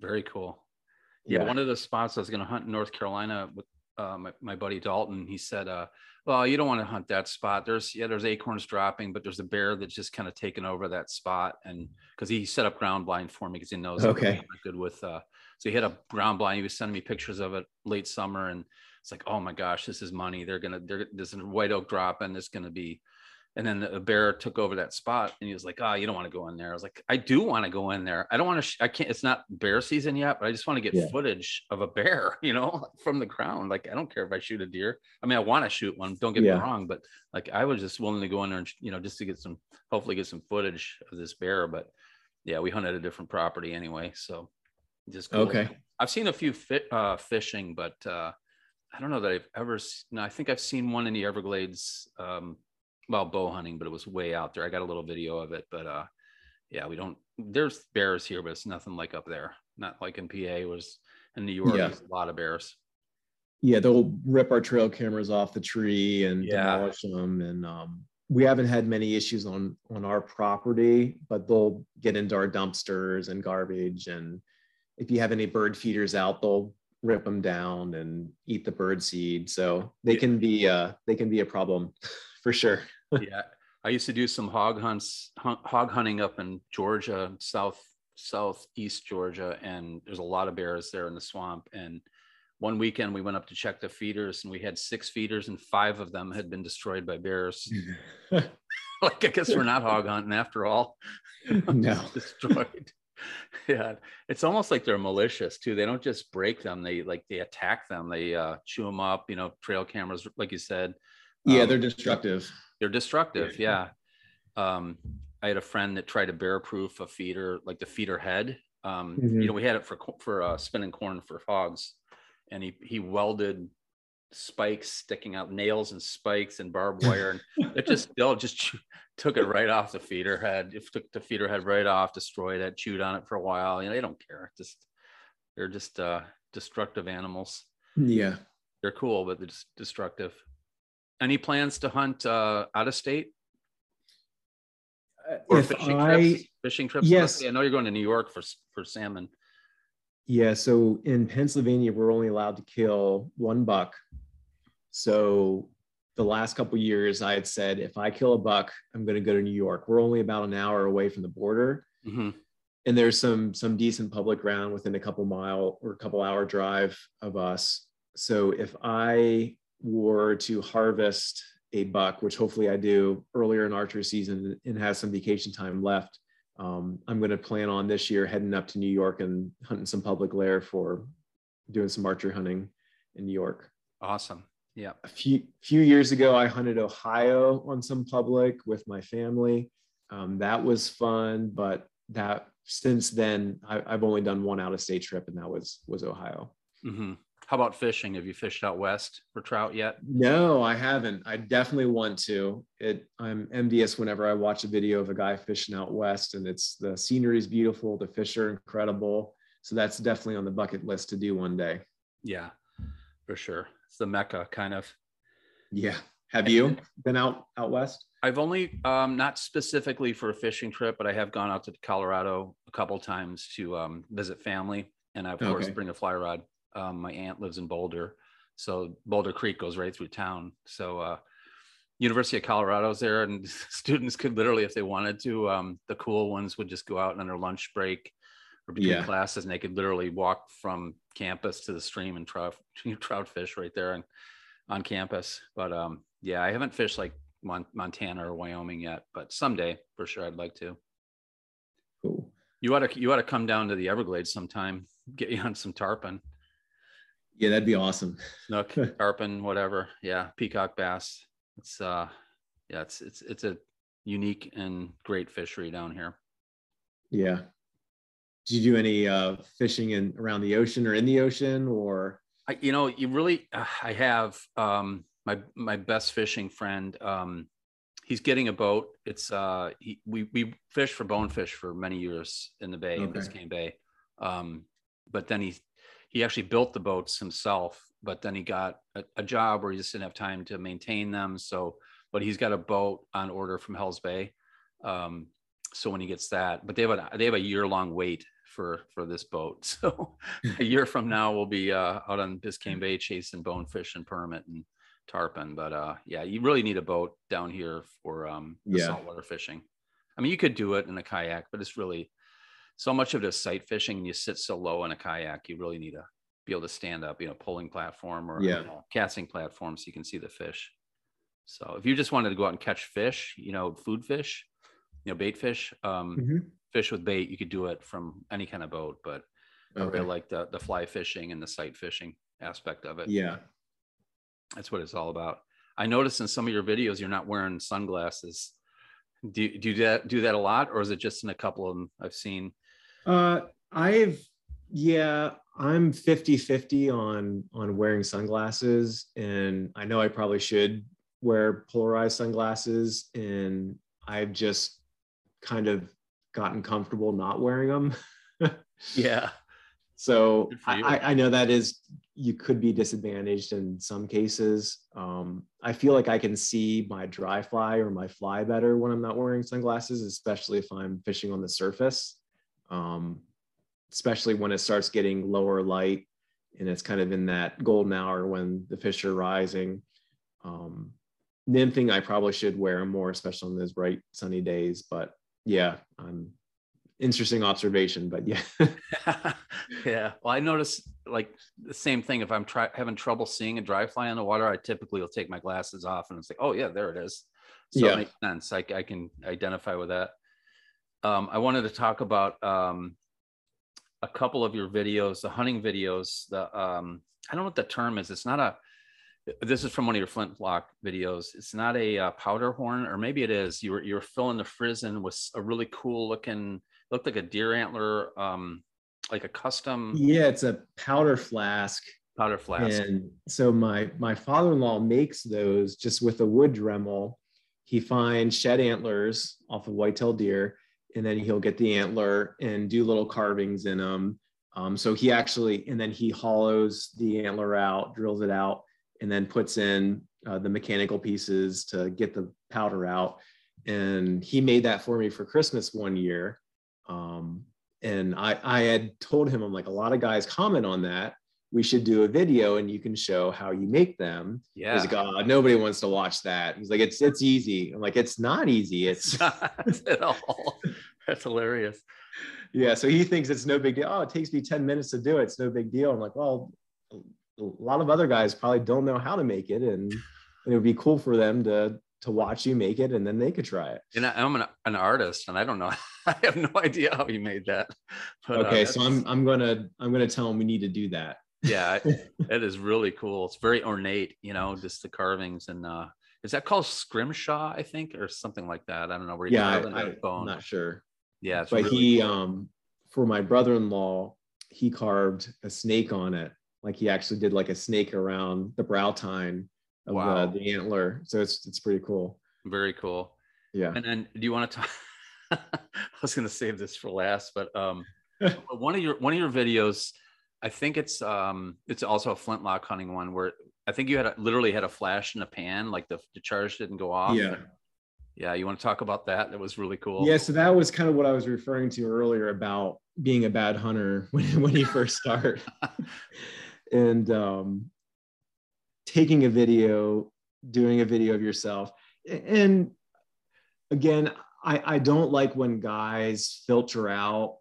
Very cool. Yeah, one of the spots I was going to hunt in North Carolina with uh, my, my buddy Dalton, he said, uh, well, you don't want to hunt that spot. There's, yeah, there's acorns dropping, but there's a bear that's just kind of taken over that spot. And cause he set up ground blind for me because he knows okay. good with, uh, so he had a ground blind. He was sending me pictures of it late summer and it's like, oh my gosh, this is money. They're going to, they're, there's a white oak drop and it's going to be and then the bear took over that spot and he was like oh you don't want to go in there i was like i do want to go in there i don't want to sh- i can't it's not bear season yet but i just want to get yeah. footage of a bear you know from the ground like i don't care if i shoot a deer i mean i want to shoot one don't get yeah. me wrong but like i was just willing to go in there and you know just to get some hopefully get some footage of this bear but yeah we hunted a different property anyway so just cool. okay i've seen a few fit, uh, fishing but uh I don't know that I've ever. No, I think I've seen one in the Everglades um, well bow hunting, but it was way out there. I got a little video of it, but uh, yeah, we don't. There's bears here, but it's nothing like up there. Not like in PA was in New York. Yeah. There's a lot of bears. Yeah, they'll rip our trail cameras off the tree and yeah. demolish them, and um, we haven't had many issues on on our property, but they'll get into our dumpsters and garbage. And if you have any bird feeders out, they'll rip them down and eat the bird seed. So they yeah. can be uh, they can be a problem for sure. yeah, I used to do some hog hunts, hog hunting up in Georgia, south southeast Georgia, and there's a lot of bears there in the swamp. And one weekend we went up to check the feeders, and we had six feeders, and five of them had been destroyed by bears. like I guess we're not hog hunting after all. no, destroyed. yeah, it's almost like they're malicious too. They don't just break them; they like they attack them. They uh, chew them up. You know, trail cameras, like you said. Yeah, um, they're destructive. They're destructive. Yeah. Um, I had a friend that tried to bear proof a feeder, like the feeder head. Um, mm-hmm. You know, we had it for for uh, spinning corn for hogs, and he he welded spikes sticking out, nails and spikes and barbed wire, and it just still just took it right off the feeder head. It took the feeder head right off, destroyed it, chewed on it for a while. You know, they don't care. Just they're just uh, destructive animals. Yeah, they're cool, but they're just destructive. Any plans to hunt uh, out of state? Uh, or if fishing I, trips? Fishing trips? Yes. I know you're going to New York for for salmon. Yeah. So in Pennsylvania, we're only allowed to kill one buck. So the last couple years, I had said if I kill a buck, I'm going to go to New York. We're only about an hour away from the border. Mm-hmm. And there's some some decent public ground within a couple mile or a couple hour drive of us. So if I were to harvest a buck, which hopefully I do earlier in archery season and has some vacation time left, um, I'm going to plan on this year heading up to New York and hunting some public lair for doing some archery hunting in New York. Awesome. Yeah. A few few years ago, I hunted Ohio on some public with my family. Um, that was fun, but that since then I, have only done one out of state trip, and that was was Ohio. Mm-hmm. How about fishing? Have you fished out west for trout yet? No, I haven't. I definitely want to. It I'm envious whenever I watch a video of a guy fishing out west and it's the scenery is beautiful, the fish are incredible. So that's definitely on the bucket list to do one day. Yeah, for sure. It's the mecca kind of. Yeah. Have you been out out west? I've only um, not specifically for a fishing trip, but I have gone out to Colorado a couple times to um, visit family, and I of course bring a fly rod um, my aunt lives in Boulder, so Boulder Creek goes right through town. So uh, University of Colorado's there, and students could literally, if they wanted to, um, the cool ones would just go out on their lunch break or between yeah. classes, and they could literally walk from campus to the stream and trout trout fish right there and on campus. But um, yeah, I haven't fished like Mon- Montana or Wyoming yet, but someday for sure I'd like to. Cool. You ought to you ought to come down to the Everglades sometime. Get you on some tarpon. Yeah, that'd be awesome. Snook, tarpon, whatever. Yeah, peacock bass. It's uh, yeah, it's it's it's a unique and great fishery down here. Yeah. Do you do any uh, fishing in around the ocean or in the ocean or? I, you know, you really, uh, I have um, my my best fishing friend. Um, he's getting a boat. It's uh, he, we we fished for bonefish for many years in the bay okay. in Biscayne Bay. Um, but then he he actually built the boats himself, but then he got a, a, job where he just didn't have time to maintain them. So but he's got a boat on order from Hell's Bay. Um, so when he gets that, but they have a they have a year long wait for for this boat. So a year from now we'll be uh, out on Biscayne Bay chasing bonefish and permit and tarpon. But uh, yeah, you really need a boat down here for um, Yeah. saltwater fishing. I mean, you could do it in a kayak, but it's really so much of it is sight fishing. And you sit so low in a kayak, you really need to be able to stand up, you know, pulling platform or Yeah. you know, casting platform so you can see the fish. So if you just wanted to go out and catch fish, you know, food fish, you know, bait fish, um, Mhm. fish with bait, you could do it from any kind of boat. But I really like the the fly fishing and the sight fishing aspect of it. Yeah. That's what it's all about. I noticed in some of your videos you're not wearing sunglasses. Do you do that do that a lot, or is it just in a couple of them I've seen? Uh, I've yeah, I'm 50-50 on on wearing sunglasses, and I know I probably should wear polarized sunglasses, and I've just kind of gotten comfortable not wearing them. Yeah, So Good for I, you. I I know that is you could be disadvantaged in some cases. Um, I feel like I can see my dry fly or my fly better when I'm not wearing sunglasses, especially if I'm fishing on the surface. Um, especially when it starts getting lower light and it's kind of in that golden hour when the fish are rising. Um, nymphing, I probably should wear more, especially on those bright sunny days. But yeah, um, interesting observation. But yeah. yeah. Well, I notice like the same thing. If I'm try- having trouble seeing a dry fly on the water, I typically will take my glasses off and it's like, oh yeah, there it is. So Yeah. it makes sense. I, I can identify with that. Um, I wanted to talk about um, a couple of your videos, the hunting videos. The um, I don't know what the term is. It's not a. This is from one of your flintlock videos. It's not a uh, powder horn, or maybe it is. You were you were filling the frizzen with a really cool looking. Looked like a deer antler, um, like a custom Yeah, it's a powder flask. powder flask. And so my my father-in-law makes those just with a wood Dremel. He finds shed antlers off of whitetail deer, and then he'll get the antler and do little carvings in them. Um, so he actually, and then he hollows the antler out, drills it out, and then puts in uh, the mechanical pieces to get the powder out. And he made that for me for Christmas one year. Um, and I, I had told him, I'm like, a lot of guys comment on that we should do a video and you can show how you make them. yeah. He's like, oh, nobody wants to watch that. He's like, it's it's easy. I'm like, it's not easy. It's Not at all. That's hilarious. yeah. So he thinks it's no big deal. Oh, it takes me 10 minutes to do it. It's no big deal. I'm like, well, a lot of other guys probably don't know how to make it, and it would be cool for them to to watch you make it, and then they could try it. And I- I'm an, an artist, and I don't know. I have no idea how you made that. But, uh, Okay, so I'm I'm gonna I'm gonna tell him we need to do that. Yeah, that is really cool. It's very ornate, you know, just the carvings and uh is that called scrimshaw, I think, or something like that? I don't know where you Yeah, I, it in bone. am not sure. yeah, but really he cool. um for my brother-in-law he carved a snake on it like he actually did like a snake around the brow tine of Wow. the, the antler so it's it's pretty cool very cool. yeah And then do you want to talk? I was going to save this for last, but um, one of your one of your videos, I think it's um, it's also a flintlock hunting one where I think you had a, literally had a flash in a pan, like the, the charge didn't go off. yeah yeah. You want to talk about that? That was really cool. yeah so that was kind of what i was referring to earlier about being a bad hunter when, when you first start and um taking a video doing a video of yourself and again i i don't like when guys filter out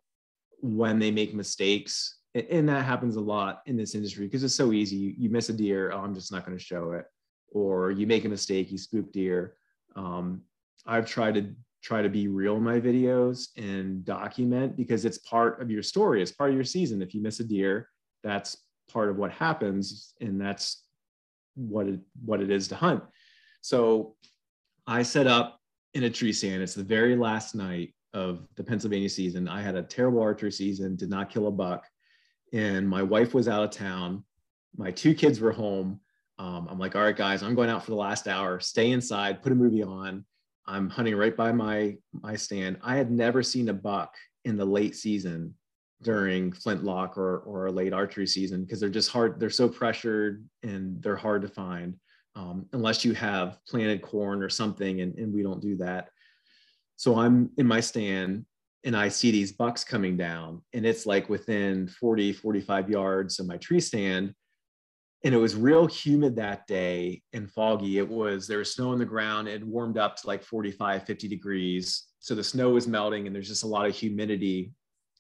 when they make mistakes and that happens a lot in this industry because it's so easy. You, miss a deer oh i'm just not going to show it. Or you make a mistake you spook deer. Um, i've tried to try to be real in my videos and document because it's part of your story. It's part of your season. If you miss a deer that's part of what happens and that's what it what it is to hunt. So i set up in a tree stand. It's the very last night of the pennsylvania season. I had a terrible archery season did not kill a buck and my wife was out of town. My two kids were home. Um, i'm like all right guys i'm going out for the last hour. Stay inside put a movie on. I'm hunting right by my my stand. I had never seen a buck in the late season during flintlock or or a late archery season because they're just hard they're so pressured and they're hard to find um, unless you have planted corn or something, and, and we don't do that. So I'm in my stand and I see these bucks coming down, and it's like within 40, 45 yards of my tree stand. And it was real humid that day and foggy. It was, there was snow on the ground. It warmed up to like 45, 50 degrees. So the snow was melting, and there's just a lot of humidity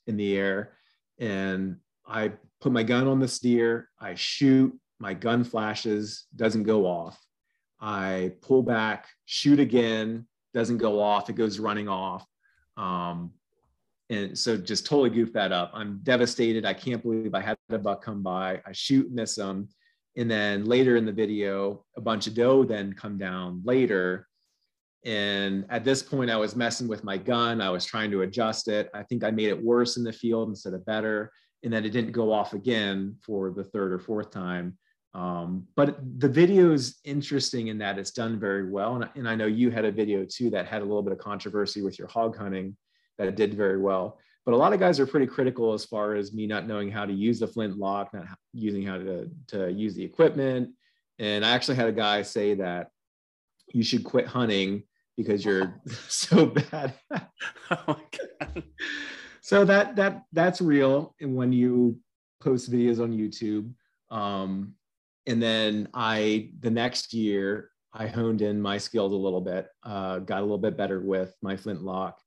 in the air. And I put my gun on this deer, I shoot, my gun flashes, doesn't go off. I pull back, shoot again, doesn't go off, it goes running off. Um, and so just totally goof that up. I'm devastated. I can't believe I had a buck come by. I shoot, miss him. And then later in the video, a bunch of doe then come down later. And at this point, I was messing with my gun. I was trying to adjust it. I think I made it worse in the field instead of better. And then it didn't go off again for the third or fourth time. Um, but the video is interesting in that it's done very well. And, and I know you had a video too that had a little bit of controversy with your hog hunting that did very well. But a lot of guys are pretty critical as far as me not knowing how to use the flintlock, not using how to, to use the equipment. And I actually had a guy say that you should quit hunting because you're so bad. oh so that that that's real. And when you post videos on YouTube, um, and then I the next year I honed in my skills a little bit, uh, got a little bit better with my flintlock,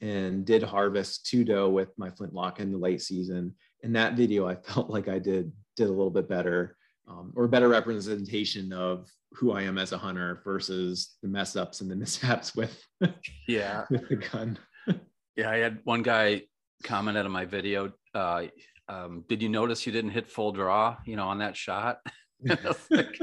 and did harvest two doe with my flintlock in the late season. In that video, I felt like I did did a little bit better, um, or better representation of who I am as a hunter versus the mess ups and the mishaps with yeah with the gun. yeah, I had one guy commented on my video. Uh, um, did you notice you didn't hit full draw? You know, on that shot. like,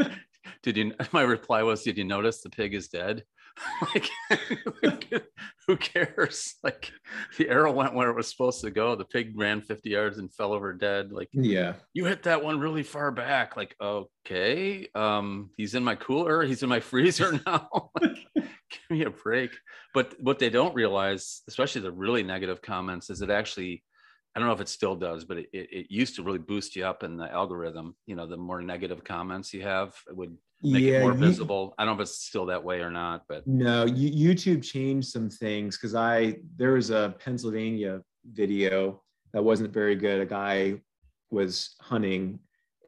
did you? My reply was, "Did you notice the pig is dead?" like, who cares? Like, the arrow went where it was supposed to go. The pig ran 50 yards and fell over dead. Like, yeah, you hit that one really far back. Like, okay, um, he's in my cooler. He's in my freezer now. like, give me a break. But what they don't realize, especially the really negative comments, is it actually I don't know if it still does, but it, it, used to really boost you up in the algorithm. You know, the more negative comments you have, it would make yeah, it more visible. I don't know if it's still that way or not, but no, YouTube changed some things because I there was a Pennsylvania video that wasn't very good. A guy was hunting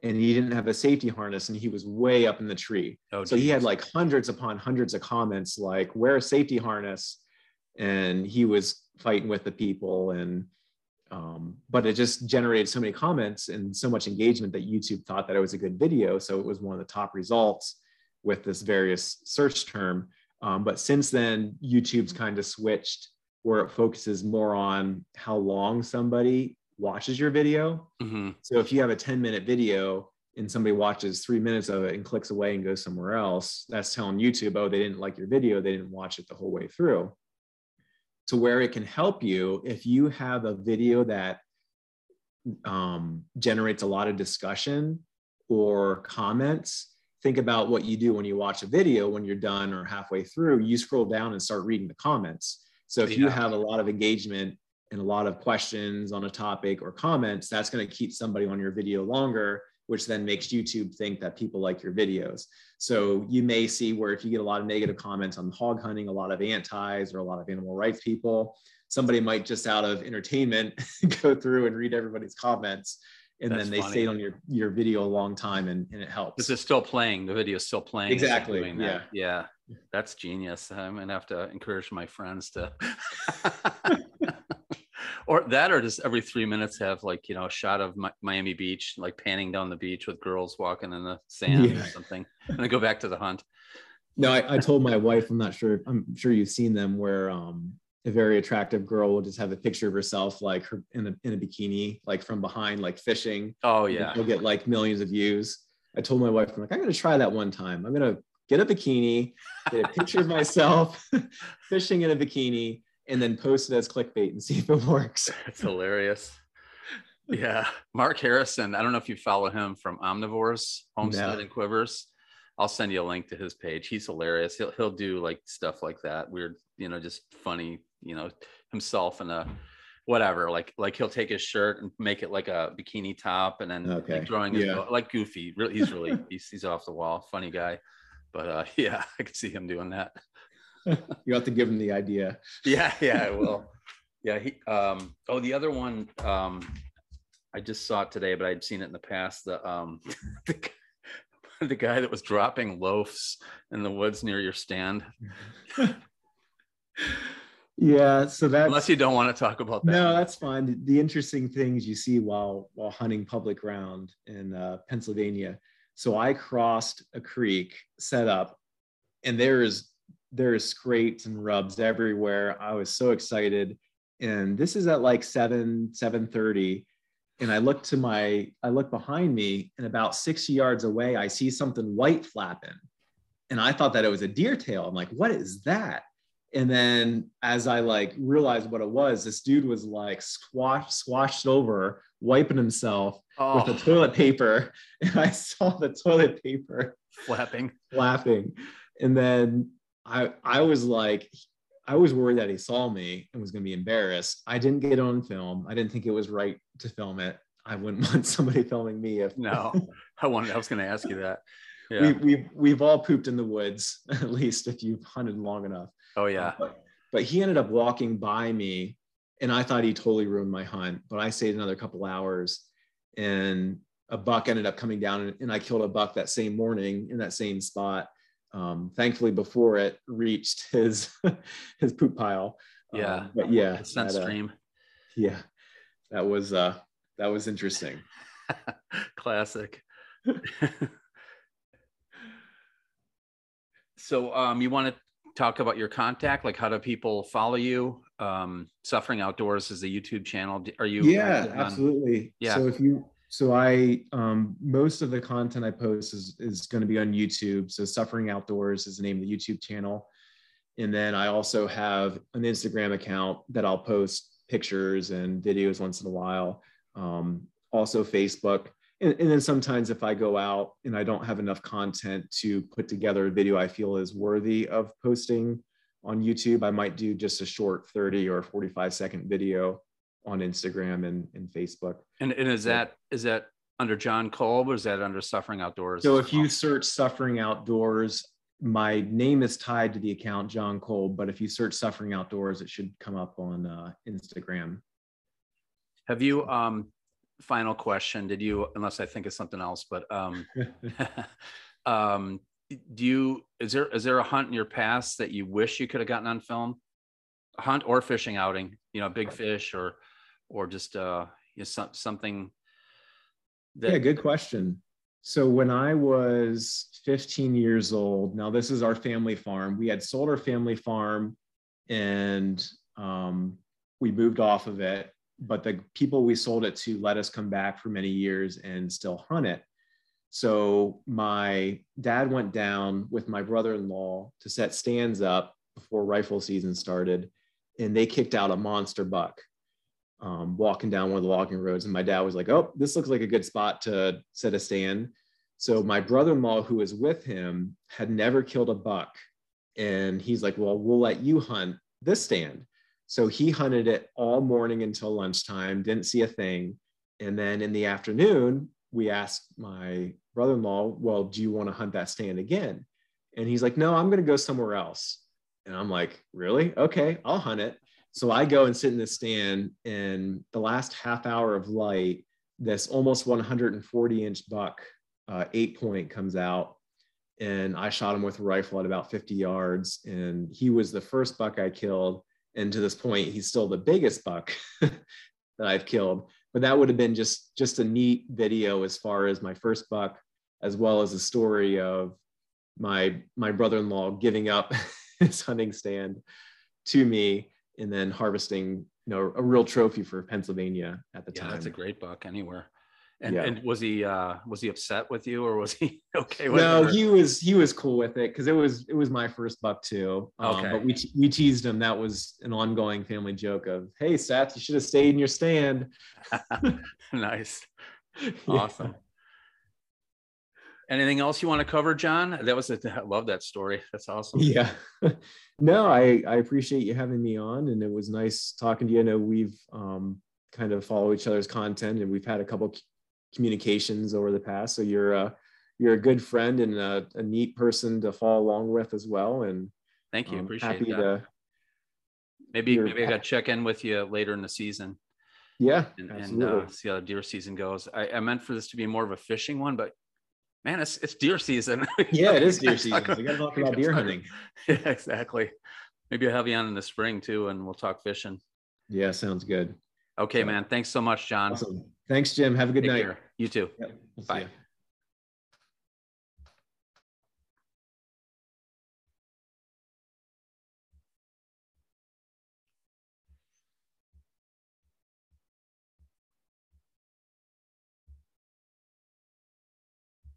and he didn't have a safety harness and he was way up in the tree. Oh, so he had like hundreds upon hundreds of comments like wear a safety harness and he was fighting with the people and um, but it just generated so many comments and so much engagement that YouTube thought that it was a good video. So it was one of the top results with this various search term. Um, but since then, YouTube's kind of switched where it focuses more on how long somebody watches your video. Mm-hmm. So if you have a 10 minute video and somebody watches three minutes of it and clicks away and goes somewhere else, that's telling YouTube, oh, they didn't like your video, they didn't watch it the whole way through to where it can help you if you have a video that um, generates a lot of discussion or comments. Think about what you do when you watch a video when you're done or halfway through. You scroll down and start reading the comments. So if yeah. you have a lot of engagement and a lot of questions on a topic or comments that's going to keep somebody on your video longer which then makes YouTube think that people like your videos. So you may see where if you get a lot of negative comments on hog hunting, a lot of antis or a lot of animal rights people, somebody might just out of entertainment go through and read everybody's comments and That's then they funny. stayed on your your video a long time and, and it helps. This is still playing. The video is still playing. Exactly. Yeah. Yeah. That's genius. I'm gonna have to encourage my friends to or that or just every three minutes have like you know a shot of miami beach like panning down the beach with girls walking in the sand yeah. or something and then go back to the hunt. No I, I, told my wife i'm not sure i'm sure you've seen them where um a very attractive girl will just have a picture of herself like her in a, in a bikini like from behind like fishing. Oh yeah. she'll get like millions of views. I told my wife i'm like i'm gonna try that one time. I'm gonna get a bikini get a picture of myself fishing in a bikini and then post it as clickbait and see if it works. It's hilarious. Yeah. Mark Harrison, I don't know if you follow him from Omnivores, Homestead no. and Quivers. I'll send you a link to his page. He's hilarious. He'll he'll do like stuff like that, weird, you know, just funny, you know, himself in a whatever. Like like he'll take his shirt and make it like a bikini top, and then okay. like, drawing his yeah. like goofy. Really, he's really he's he's off the wall. Funny guy. but uh, yeah, I could see him doing that. You have to give him the idea. Yeah, yeah, I will. Yeah, he. Um, oh, the other one. Um, I just saw it today, but I'd seen it in the past. The um, the, the guy that was dropping loafs in the woods near your stand. yeah, so that unless you don't want to talk about that. No, that's fine. The interesting things you see while while hunting public ground in uh, Pennsylvania. So I crossed a creek, set up, and there is there is scrapes and rubs everywhere. I was so excited, and this is at like seven seven thirty and I look to my, I look behind me, and about 60 yards away, I see something white flapping. And I thought that it was a deer tail. I'm like, what is that? And then as I like realized what it was, this dude was like squashed, squashed over, wiping himself oh. with the toilet paper. And I saw the toilet paper flapping, flapping. And then I I was like, I was worried that he saw me and was going to be embarrassed. I didn't get on film. I didn't think it was right to film it. I wouldn't want somebody filming me. If no, I wanted. I was going to ask you that. Yeah. We, we've we've all pooped in the woods at least if you've hunted long enough. Oh yeah. But, but he ended up walking by me, and I thought he totally ruined my hunt. But I stayed another couple hours, and a buck ended up coming down, and, and I killed a buck that same morning in that same spot um, thankfully before it reached his his poop pile. Yeah, um, but yeah, it's not that, stream. Uh, yeah, that was uh, that was interesting. Classic. so, um, you want to talk about your contact? Like, how do people follow you? Um, Suffering Outdoors is the YouTube channel. Are you? Yeah, absolutely. Yeah. So if you so I um, most of the content I post is is going to be on YouTube. So Suffering Outdoors is the name of the YouTube channel, and then I also have an Instagram account that I'll post pictures and videos once in a while. Um, also Facebook, and, and then sometimes if I go out and I don't have enough content to put together a video I feel is worthy of posting on YouTube, I might do just a short 30 or 45 second video on Instagram and, and Facebook. And, and is that is that under John Kolb or is that under Suffering Outdoors? So if you search Suffering Outdoors, my name is tied to the account John Kolb, but if you search Suffering Outdoors, it should come up on uh, Instagram. Have you um final question, did you unless I think of something else, but um um do you is there is there a hunt in your past that you wish you could have gotten on film? Hunt or fishing outing, you know, big fish or or just uh, you know, some, something that... yeah good question. So when i was 15 years old now this is our family farm. We had sold our family farm and um, we moved off of it but the people we sold it to let us come back for many years and still hunt it. So my dad went down with my brother-in-law to set stands up before rifle season started and they kicked out a monster buck um, walking down one of the logging roads, and my dad was like, "Oh, this looks like a good spot to set a stand." So my brother-in-law, who was with him, had never killed a buck, and he's like, "Well, we'll let you hunt this stand." So he hunted it all morning until lunchtime, didn't see a thing, and then in the afternoon, we asked my brother-in-law, "Well, do you want to hunt that stand again?" And he's like, "No, I'm going to go somewhere else." And I'm like, "Really? Okay, I'll hunt it." So I go and sit in the stand, and the last half hour of light, this almost 140 inch buck, uh, eight point comes out, and I shot him with a rifle at about 50 yards, and he was the first buck I killed, and to this point, he's still the biggest buck that I've killed. But that would have been just just a neat video as far as my first buck, as well as a story of my my brother-in-law giving up his hunting stand to me and then harvesting you know a real trophy for Pennsylvania at the yeah, time. That's a great buck anywhere. And, yeah. and was he uh was he upset with you or was he okay with no, it? No, he was he was cool with it because it was it was my first buck too. Um, okay. But we we teased him. That was an ongoing family joke of, "Hey, Stats, you should have stayed in your stand." nice, awesome. Anything else you want to cover, John? That was a, I love that story. That's awesome. Yeah. no, I, I appreciate you having me on and it was nice talking to you. I know we've um, kind of follow each other's content and we've had a couple communications over the past. So you're, uh, you're a good friend and a, a neat person to follow along with as well. And thank you. um, Appreciate happy that. to maybe maybe I got to check in with you later in the season yeah, and, and uh, see how the deer season goes. I, I meant for this to be more of a fishing one, but man, it's it's deer season. yeah, it is deer season. We got to talk about- deer hunting. yeah, exactly. Maybe I'll have you on in the spring too, and we'll talk fishing. Yeah, sounds good. Okay, So- man. Thanks so much, John. Awesome. Thanks, Jim. Have a good Take night. care. You too. Yep. Bye. ya.